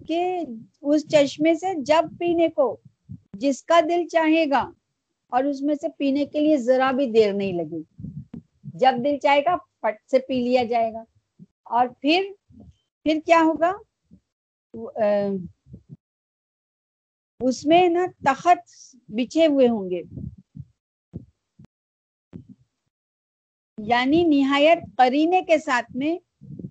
کہ اس چشمے سے جب پینے کو جس کا دل چاہے گا اور اس میں سے پینے کے لیے ذرا بھی دیر نہیں لگے، جب دل چاہے گا پٹ سے پی لیا جائے گا۔ اور پھر پھر کیا ہوگا؟ اس میں نا تخت بچھے ہوئے ہوں گے۔ یعنی نہایت قرینے کے ساتھ میں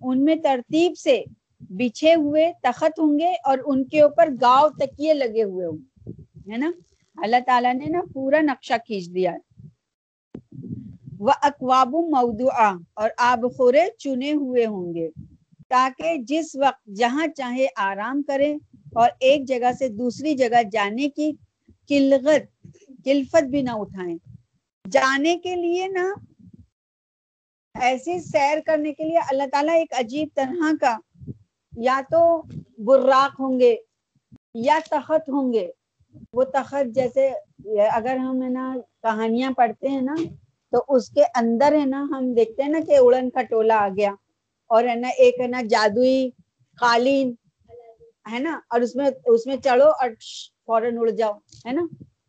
ان میں ترتیب سے بچھے ہوئے تخت ہوں گے اور ان کے اوپر گاؤ تکیے لگے ہوئے ہوں گے، ہے نا؟ اللہ تعالیٰ نے نا پورا نقشہ کھینچ دیا وہ اقواب مودعا اور آب خورے چنے ہوئے ہوں گے تاکہ جس وقت جہاں چاہے آرام کرے اور ایک جگہ سے دوسری جگہ جانے کی کلغت، کلفت بھی نہ اٹھائیں۔ جانے کے لیے نا ایسی سیر کرنے کے لیے اللہ تعالیٰ ایک عجیب طرح کا یا تو براق ہوں گے یا تخت ہوں گے۔ وہ تخت جیسے اگر ہم ہے نا کہانیاں پڑھتے ہیں نا تو اس کے اندر ہے نا ہم دیکھتے ہیں نا کہ اڑن کا ٹولا آ گیا اور ہے نا ایک ہے نا جادوئی قالین ہے نا اور اس میں اس میں چڑھو اور فوراً اڑ جاؤ ہے نا۔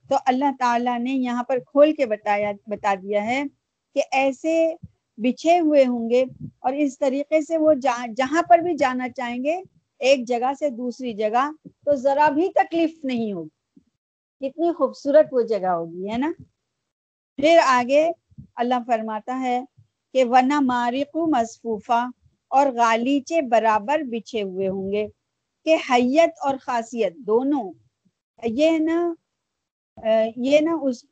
تو اللہ تعالیٰ نے یہاں پر کھول کے بتایا بتا دیا ہے کہ ایسے بچھے ہوئے ہوں گے اور اس طریقے سے وہ جہاں پر بھی جانا چاہیں گے، ایک جگہ سے دوسری جگہ، تو ذرا بھی تکلیف نہیں ہوگی۔ کتنی خوبصورت وہ جگہ ہوگی، ہے نا؟ پھر آگے اللہ فرماتا ہے کہ ورنہ مارق مصفوفہ اور غالیچے برابر بچھے ہوئے ہوں گے۔ کہ حیت اور خاصیت دونوں۔ یہ نا یہ نا اس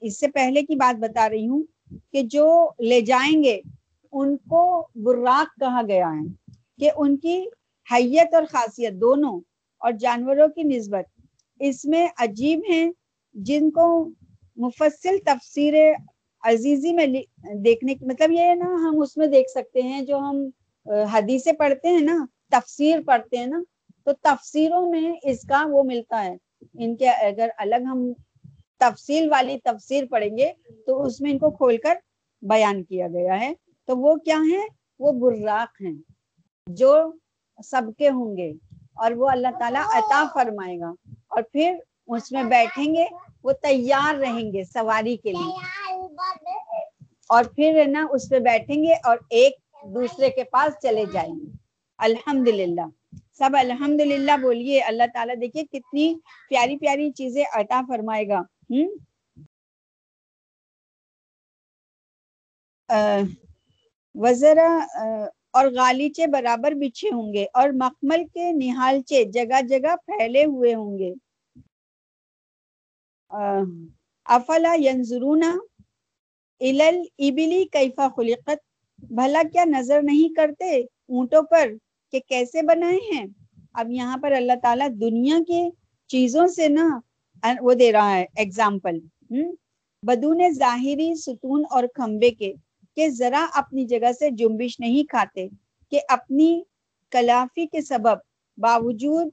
اس سے پہلے کی بات بتا رہی ہوں کہ جو لے جائیں گے، ان کو براق کہا گیا ہے کہ ان کی حیت اور خاصیت دونوں اور جانوروں کی نسبت اس میں عجیب ہیں، جن کو مفصل تفسیر عزیزی میں دیکھنے کی مطلب یہ ہے نا، ہم اس میں دیکھ سکتے ہیں، جو ہم حدیثیں پڑھتے ہیں نا، تفسیر پڑھتے ہیں نا، تو تفسیروں میں اس کا وہ ملتا ہے۔ ان کے اگر الگ ہم تفصیل والی تفسیر پڑھیں گے تو اس میں ان کو کھول کر بیان کیا گیا ہے۔ تو وہ کیا ہے وہ براق ہیں، جو سب کے ہوں گے۔ اور وہ اللہ تعالیٰ عطا فرمائے گا۔ اور پھر اس میں بیٹھیں گے، وہ تیار رہیں گے سواری کے لیے۔ اور پھر نا، اس پہ بیٹھیں گے اور ایک دوسرے کے پاس چلے جائیں گے۔ الحمد للہ سب الحمد للہ بولیے۔ اللہ تعالیٰ دیکھیے کتنی پیاری پیاری چیزیں عطا فرمائے گا۔ وزرا اور غالیچے برابر بچھے ہوں گے اور مخمل کے نہالچے جگہ جگہ پھیلے ہوئے ہوں گے۔ افلا ینظرون الل ابلی کیفا خلقت؟ بھلا کیا نظر نہیں کرتے اونٹوں پر کہ کیسے بنائے ہیں؟ اب یہاں پر اللہ تعالیٰ دنیا کی چیزوں سے نا وہ دے رہا ہے ایگزامپل بدون ظاہری ستون اور کھمبے کے کہ ذرا اپنی جگہ سے جنبش نہیں کھاتے کہ اپنی کلافی کے سبب باوجود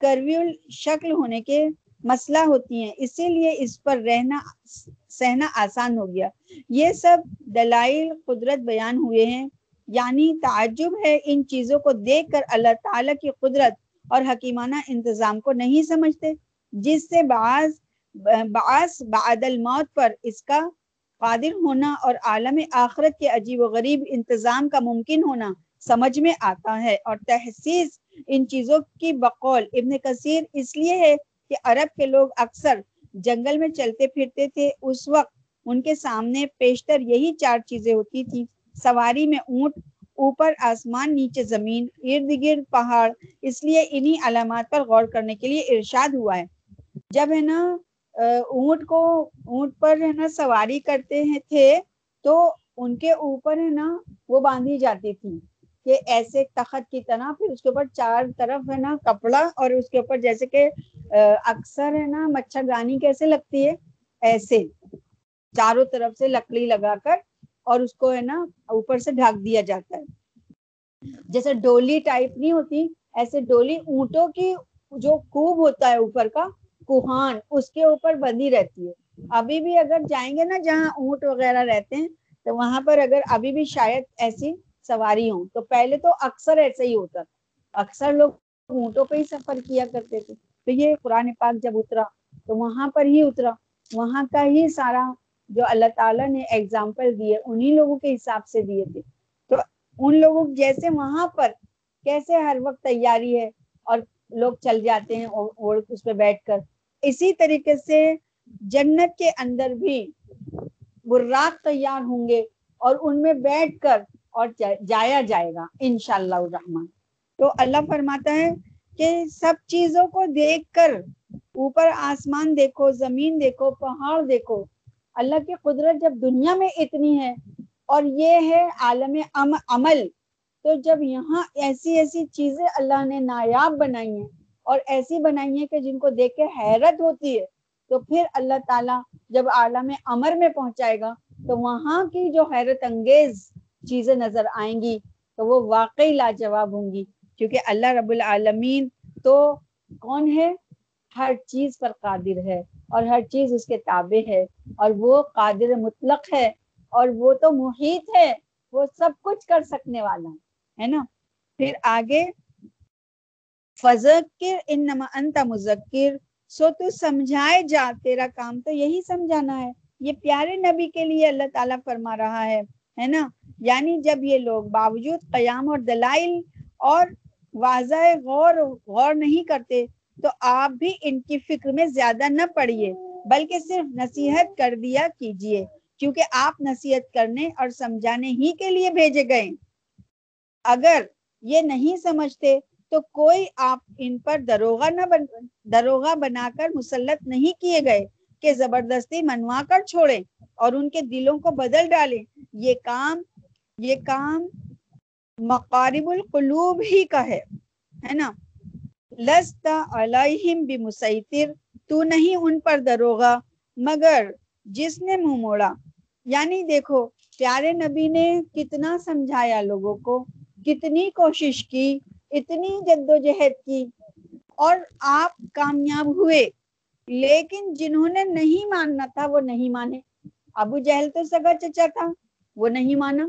کرویل شکل ہونے کے مسئلہ ہوتی ہیں۔ اسی لیے اس پر رہنا، سہنا آسان ہو گیا۔ یہ سب دلائل قدرت بیان ہوئے ہیں۔ یعنی تعجب ہے ان چیزوں کو دیکھ کر اللہ تعالیٰ کی قدرت اور حکیمانہ انتظام کو نہیں سمجھتے۔ جس سے بعض بعض بعد الموت پر اس کا قادر ہونا اور عالم آخرت کے عجیب و غریب انتظام کا ممکن ہونا سمجھ میں آتا ہے اور تحسیس ان چیزوں کی بقول ابن کثیر اس لیے ہے کہ عرب کے لوگ اکثر جنگل میں چلتے پھرتے تھے۔ اس وقت ان کے سامنے پیشتر یہی چار چیزیں ہوتی تھی۔ سواری میں اونٹ، اوپر آسمان، نیچے زمین، ارد گرد پہاڑ۔ اس لیے انہی علامات پر غور کرنے کے لیے ارشاد ہوا ہے۔ جب ہے نا اونٹ کو، اونٹ پر ہے نا سواری کرتے ہیں تھے، تو ان کے اوپر ہے نا وہ باندھی جاتی تھی کہ ایسے تخت کی طرح، پھر اس کے اوپر چار طرف ہے نا کپڑا اور اس کے اوپر جیسے کہ اکثر ہے نا مچھردانی کیسے لگتی ہے؟ ایسے چاروں طرف سے لکڑی لگا کر اور اس کو ہے نا اوپر سے ڈھک دیا جاتا ہے۔ جیسے ڈولی ٹائپ نہیں ہوتی، ایسے ڈولی اونٹوں کی جو کوب ہوتا ہے اوپر کا کوہان اس کے اوپر بندی رہتی ہے۔ ابھی بھی اگر جائیں گے نا جہاں اونٹ وغیرہ رہتے ہیں، تو وہاں پر اگر ابھی بھی شاید ایسی سواری ہوں، تو پہلے تو اکثر ایسا ہی ہوتا۔ تھا اکثر لوگ اونٹوں پہ ہی سفر کیا کرتے تھے۔ تو یہ قرآن پاک جب اترا، تو وہاں پر ہی اترا۔ وہاں کا ہی سارا جو اللہ تعالیٰ نے ایگزامپل دیے انہی لوگوں کے حساب سے دیے تھے۔ تو ان لوگوں جیسے وہاں پر کیسے ہر وقت تیاری ہے اور لوگ چل جاتے ہیں اور اس پہ بیٹھ کر۔ اسی طریقے سے جنت کے اندر بھی براق تیار ہوں گے اور ان میں بیٹھ کر اور جایا جائے گا، انشاءاللہ الرحمن۔ تو اللہ فرماتا ہے کہ سب چیزوں کو دیکھ کر اوپر آسمان دیکھو، زمین دیکھو، پہاڑ دیکھو۔ اللہ کی قدرت جب دنیا میں اتنی ہے اور یہ ہے عالم عمل، تو جب یہاں ایسی ایسی چیزیں اللہ نے نایاب بنائی ہیں اور ایسی بنائی ہیں کہ جن کو دیکھ کے حیرت ہوتی ہے، تو پھر اللہ تعالیٰ جب عالم امر میں پہنچائے گا، تو وہاں کی جو حیرت انگیز چیزیں نظر آئیں گی، تو وہ واقعی لاجواب ہوں گی۔ کیونکہ اللہ رب العالمین تو کون ہے؟ ہر چیز پر قادر ہے اور ہر چیز اس کے تابع ہے اور وہ قادر مطلق ہے اور وہ تو محیط ہے، وہ سب کچھ کر سکنے والا ہے نا؟ پھر آگے فذکر انما انت مذکر سو تو سمجھائے جا، تیرا کام تو یہی سمجھانا ہے۔ یہ پیارے نبی کے لیے اللہ تعالیٰ فرما رہا ہے ہے نا؟ یعنی جب یہ لوگ باوجود قیام اور دلائل اور واضح غور غور نہیں کرتے، تو آپ بھی ان کی فکر میں زیادہ نہ پڑیے، بلکہ صرف نصیحت کر دیا کیجیے کیونکہ آپ نصیحت کرنے اور سمجھانے ہی کے لیے بھیجے گئے۔ اگر یہ نہیں سمجھتے تو کوئی آپ ان پر دروغہ نہ بن، دروغہ بنا کر مسلط نہیں کیے گئے کہ زبردستی منوا کر چھوڑے اور ان کے دلوں کو بدل ڈالے۔ یہ کام یہ کام مقارب القلوب ہی کا ہے ہے نا؟ لستا علیہم بمسیطر، تو نہیں ان پر دروغہ، مگر جس نے منہ موڑا۔ یعنی دیکھو، پیارے نبی نے کتنا سمجھایا لوگوں کو، کتنی کوشش کی اتنی جد و جہد کی اور آپ کامیاب ہوئے، لیکن جنہوں نے نہیں ماننا تھا وہ نہیں مانے۔ ابو جہل تو سگا چچا تھا، وہ نہیں مانا۔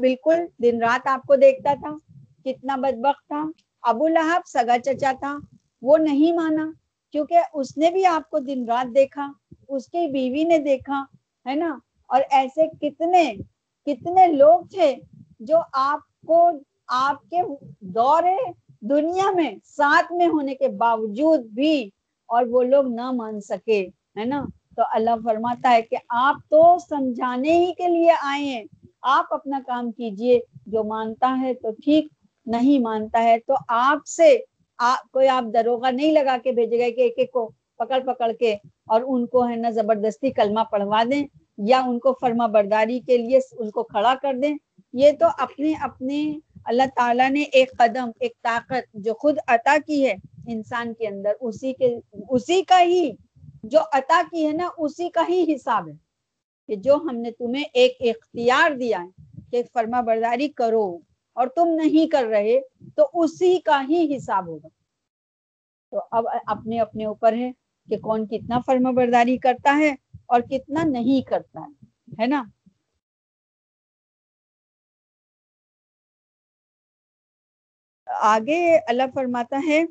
بالکل دن رات آپ کو دیکھتا تھا، کتنا بدبخت تھا۔ ابو لہب سگا چچا تھا، وہ نہیں مانا۔ کیونکہ اس نے بھی آپ کو دن رات دیکھا، اس کی بیوی نے دیکھا، ہے نا؟ اور ایسے کتنے کتنے لوگ تھے جو آپ کو آپ کے دور دنیا میں ساتھ میں ہونے کے باوجود بھی اور وہ لوگ نہ مان سکے، ہے نا؟ تو اللہ فرماتا ہے کہ آپ تو سمجھانے ہی کے لیے آئے ہیں۔ آپ اپنا کام کیجیے، جو مانتا ہے تو ٹھیک، نہیں مانتا ہے تو آپ سے کوئی آپ دروگا نہیں لگا کے بھیجے گئے کہ ایک ایک کو پکڑ پکڑ کے اور ان کو ہے نا زبردستی کلمہ پڑھوا دیں یا ان کو فرما برداری کے لیے ان کو کھڑا کر دیں۔ یہ تو اپنے اپنے اللہ تعالیٰ نے ایک قدم، ایک طاقت جو خود عطا کی ہے انسان کے اندر، اسی کے، اسی کا ہی جو عطا کی ہے نا، اسی کا ہی حساب ہے کہ جو ہم نے تمہیں ایک اختیار دیا ہے کہ فرما برداری کرو اور تم نہیں کر رہے تو اسی کا ہی حساب ہوگا۔ تو اب اپنے اپنے اوپر ہے کہ کون کتنا فرما برداری کرتا ہے اور کتنا نہیں کرتا ہے ہے نا؟ آگے اللہ فرماتا ہے،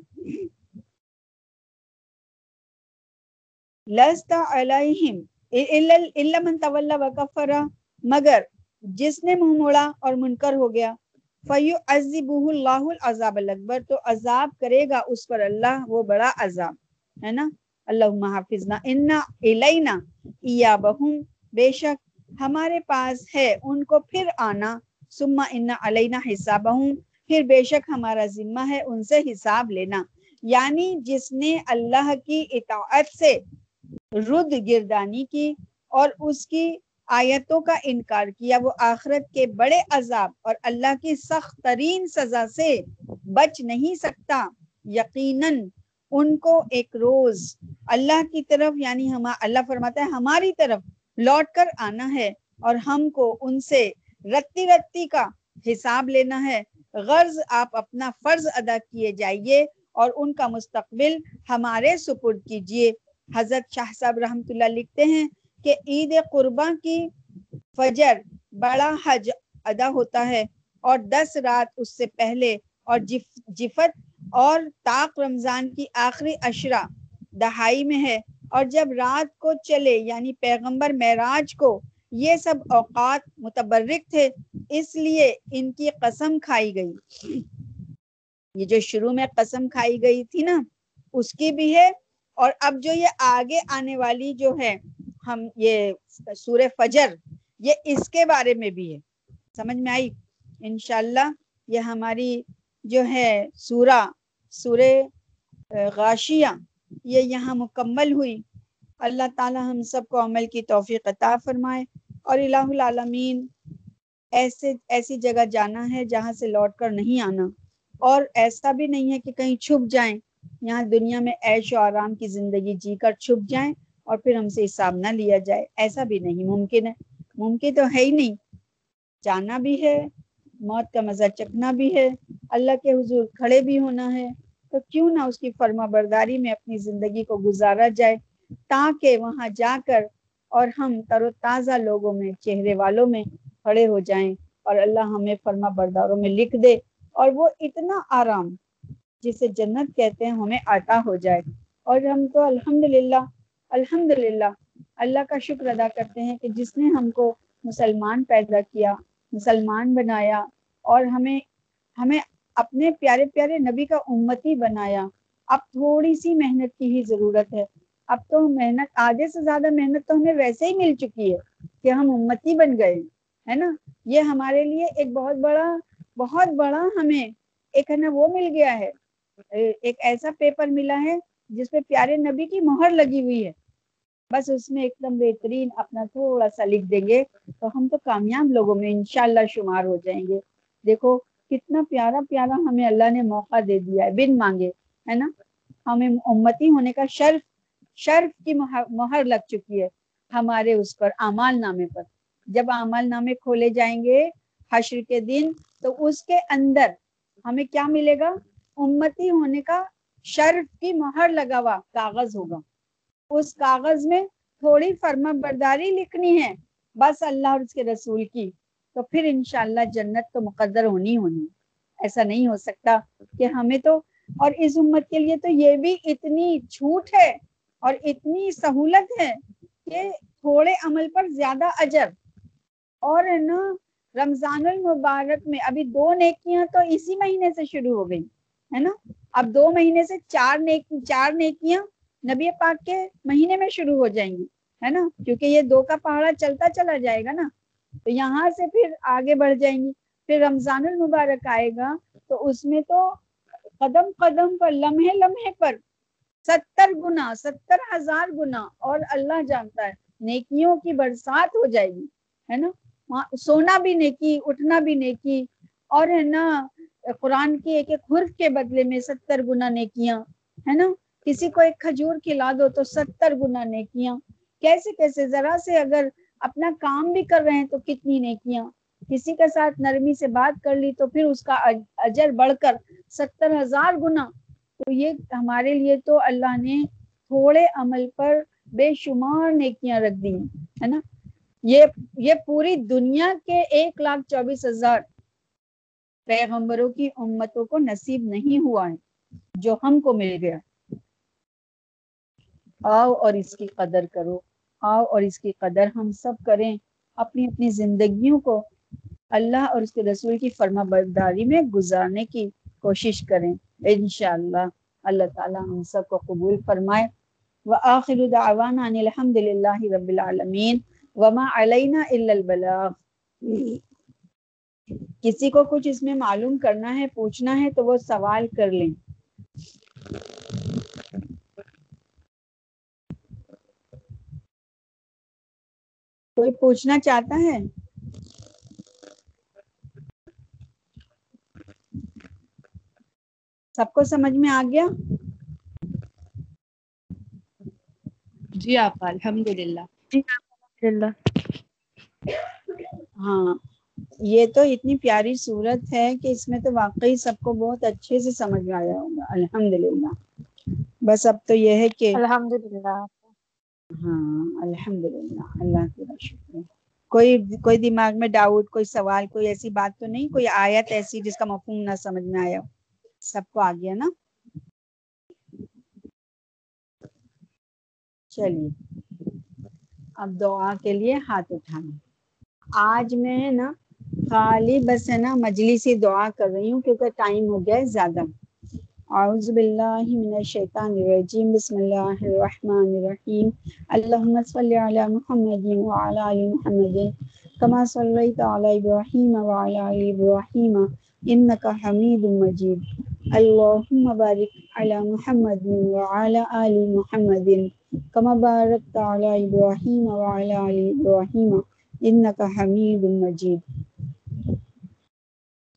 لستا علیہم، الا من تولا وکفر مگر جس نے منہ موڑا اور منکر ہو گیا فیو عزبہ اللہ العذاب الاکبر، تو عذاب کرے گا اس پر اللہ، وہ بڑا عذاب، ہے نا؟ اللہم حافظنا، انا الینا ایابہم، بے شک ہمارے پاس ہے، ان کو پھر آنا، ثم انا علینا حسابہم پھر بے شک ہمارا ذمہ ہے ان سے حساب لینا۔ یعنی جس نے اللہ کی اطاعت سے رد گردانی کی اور اس کی آیتوں کا انکار کیا، وہ آخرت کے بڑے عذاب اور اللہ کی سخت ترین سزا سے بچ نہیں سکتا۔ یقیناً ان کو ایک روز اللہ کی طرف یعنی ہم، اللہ فرماتا ہے، ہماری طرف لوٹ کر آنا ہے اور ہم کو ان سے رتی رتی کا حساب لینا ہے۔ غرض آپ اپنا فرض ادا کیے جائیے اور ان کا مستقبل ہمارے سپرد کیجیے۔ حضرت شاہ صاحب رحمت اللہ لکھتے ہیں کہ عید قرباں کی فجر بڑا حج ادا ہوتا ہے اور دس رات اس سے پہلے اور جف، جفت اور طاق رمضان کی آخری اشرا دہائی میں ہے اور جب رات کو چلے یعنی پیغمبر معراج کو یہ سب اوقات متبرک تھے، اس لیے ان کی قسم کھائی گئی۔ یہ جو شروع میں قسم کھائی گئی تھی نا، اس کی بھی ہے۔ اور اب جو یہ آگے آنے والی جو ہے، ہم یہ سور فجر، یہ اس کے بارے میں بھی ہے۔ سمجھ میں آئی؟ انشاءاللہ یہ ہماری جو ہے سورہ سور غاشیہ، یہ یہاں مکمل ہوئی۔ اللہ تعالی ہم سب کو عمل کی توفیق عطا فرمائے۔ اور الہ العالمین، ایسے، ایسی جگہ جانا ہے جہاں سے لوٹ کر نہیں آنا۔ اور ایسا بھی نہیں ہے کہ کہیں چھپ جائیں۔ یہاں دنیا میں عیش و آرام کی زندگی جی کر چھپ جائیں اور پھر ہم سے حساب نہ لیا جائے۔ ایسا بھی نہیں، ممکن ہے۔ ممکن تو ہے ہی نہیں۔ جانا بھی ہے، موت کا مزہ چکنا بھی ہے۔ اللہ کے حضور کھڑے بھی ہونا ہے۔ تو کیوں نہ اس کی فرما برداری میں اپنی زندگی کو گزارا جائے، تاکہ وہاں جا کر اور ہم تر و تازہ لوگوں میں، چہرے والوں میں کھڑے ہو جائیں اور اللہ ہمیں فرما برداروں میں لکھ دے اور وہ اتنا آرام جسے جنت کہتے ہیں، ہمیں عطا ہو جائے۔ اور ہم تو الحمد للہ الحمد للہ اللہ کا شکر ادا کرتے ہیں کہ جس نے ہم کو مسلمان پیدا کیا، مسلمان بنایا اور ہمیں ہمیں اپنے پیارے پیارے نبی کا امتی بنایا۔ اب تھوڑی سی محنت کی ہی ضرورت ہے۔ اب تو محنت آدھے سے زیادہ محنت تو ہمیں ویسے ہی مل چکی ہے کہ ہم امتی بن گئے ہے نا؟ یہ ہمارے لیے ایک بہت بڑا بہت بڑا ہمیں ایک ہے نا وہ مل گیا ہے۔ ایک ایسا پیپر ملا ہے جس پہ پیارے نبی کی مہر لگی ہوئی ہے۔ بس اس میں ایک دم بہترین اپنا تھوڑا سا لکھ دیں گے تو ہم تو کامیاب لوگوں میں انشاءاللہ شمار ہو جائیں گے۔ دیکھو، کتنا پیارا پیارا ہمیں اللہ نے موقع دے دیا ہے، بن مانگے، ہے نا؟ ہمیں امتی ہونے کا شرف شرف کی مہر لگ چکی ہے ہمارے اس پر امال نامے پر۔ جب امال نامے کھولے جائیں گے حشر کے دن، تو اس کے اندر ہمیں کیا ملے گا؟ امتی ہونے کا شرف کی مہر لگا ہوا کاغذ ہوگا۔ اس کاغذ میں تھوڑی فرما برداری لکھنی ہے، بس اللہ اور اس کے رسول کی۔ تو پھر انشاءاللہ جنت تو مقدر ہونی ہونی۔ ایسا نہیں ہو سکتا کہ ہمیں تو، اور اس امت کے لیے تو یہ بھی اتنی چھوٹ ہے۔ اور اتنی سہولت ہے کہ تھوڑے عمل پر زیادہ اجر۔ اور نا، رمضان المبارک میں ابھی دو نیکیاں تو اسی مہینے سے شروع ہو گئی ہے نا؟ اب دو مہینے سے چار نیک، چار نیکیاں نبی پاک کے مہینے میں شروع ہو جائیں گی، ہے نا؟ کیونکہ یہ دو کا پہاڑا چلتا چلا جائے گا نا۔ تو یہاں سے پھر آگے بڑھ جائیں گی۔ پھر رمضان المبارک آئے گا تو اس میں تو قدم قدم پر، لمحے لمحے پر ستر گنا ستر ہزار گنا اور اللہ جانتا ہے، نیکیوں کی برسات ہو جائے گی، ہے نا؟ سونا بھی نیکی، اٹھنا بھی نیکی اور ہے نا، قرآن کی ایک ایک حرف کے بدلے میں ستر گنا نیکیاں، ہے نا؟ کسی کو ایک کھجور کھلا دو تو ستر گنا نیکیاں۔ کیسے کیسے؟ ذرا سے اگر اپنا کام بھی کر رہے ہیں تو کتنی نیکیاں۔ کسی کے ساتھ نرمی سے بات کر لی تو پھر اس کا اجر بڑھ کر ستر ہزار گنا تو یہ ہمارے لیے تو اللہ نے تھوڑے عمل پر بے شمار نیکیاں رکھ دی ہے نا؟ یہ یہ پوری دنیا کے ایک لاکھ چوبیس ہزار پیغمبروں کی امتوں کو نصیب نہیں ہوا ہے، جو ہم کو مل گیا۔ آؤ اور اس کی قدر کرو، آؤ اور اس کی قدر ہم سب کریں اپنی اپنی زندگیوں کو اللہ اور اس کے رسول کی فرما برداری میں گزارنے کی کوشش کریں۔ انشاءاللہ اللہ. تعالی ہم سب کو قبول فرمائے. وآخر دعوانا ان الحمد للہ رب العالمین. وما علینا الا البلاغ. کسی کو کچھ اس میں معلوم کرنا ہے، پوچھنا ہے تو وہ سوال کر لیں. کوئی پوچھنا چاہتا ہے؟ سب کو سمجھ میں آ گیا؟ جی آپ الحمد للہ جی الحمد للہ ہاں یہ تو اتنی پیاری صورت ہے کہ اس میں تو واقعی سب کو بہت اچھے سے سمجھ میں آیا ہوگا الحمد للہ بس اب تو یہ ہے کہ الحمد للہ ہاں الحمد للہ اللہ کا شکر۔ کوئی کوئی دماغ میں ڈاؤٹ کوئی سوال کوئی ایسی بات تو نہیں؟ کوئی آیت ایسی جس کا مفہوم نہ سمجھ میں آیا سب کو آ گیا نا چلیے اب دعا کے لیے ہاتھ اٹھانا آج میں نا خالی بس ہے نا مجلسی دعا کر رہی ہوں کیونکہ ٹائم ہو گیا ہے زیادہ اعوذ باللہ من الشیطان الرجیم بسم اللہ الرحمن الرحیم اللہم صلی علی محمد وعلی آل محمد کما صلیت علی ابراہیم وعلی آل ابراہیم انکا حمید مجید اللہم بارک علی محمد وعلی آل محمد کما بارکت علی ابراہیم وعلی آل ابراہیم انکا حمید مجید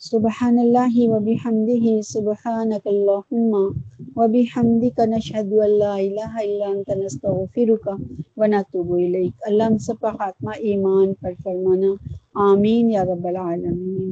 سبحان اللہ و بحمدہ سبحانک اللہم و بحمدک لا الہ الا انت نستغفرک و نتوب الیک اللہ ہم سب کا خاتمہ ایمان پر فرمانا. آمین یا رب العالمین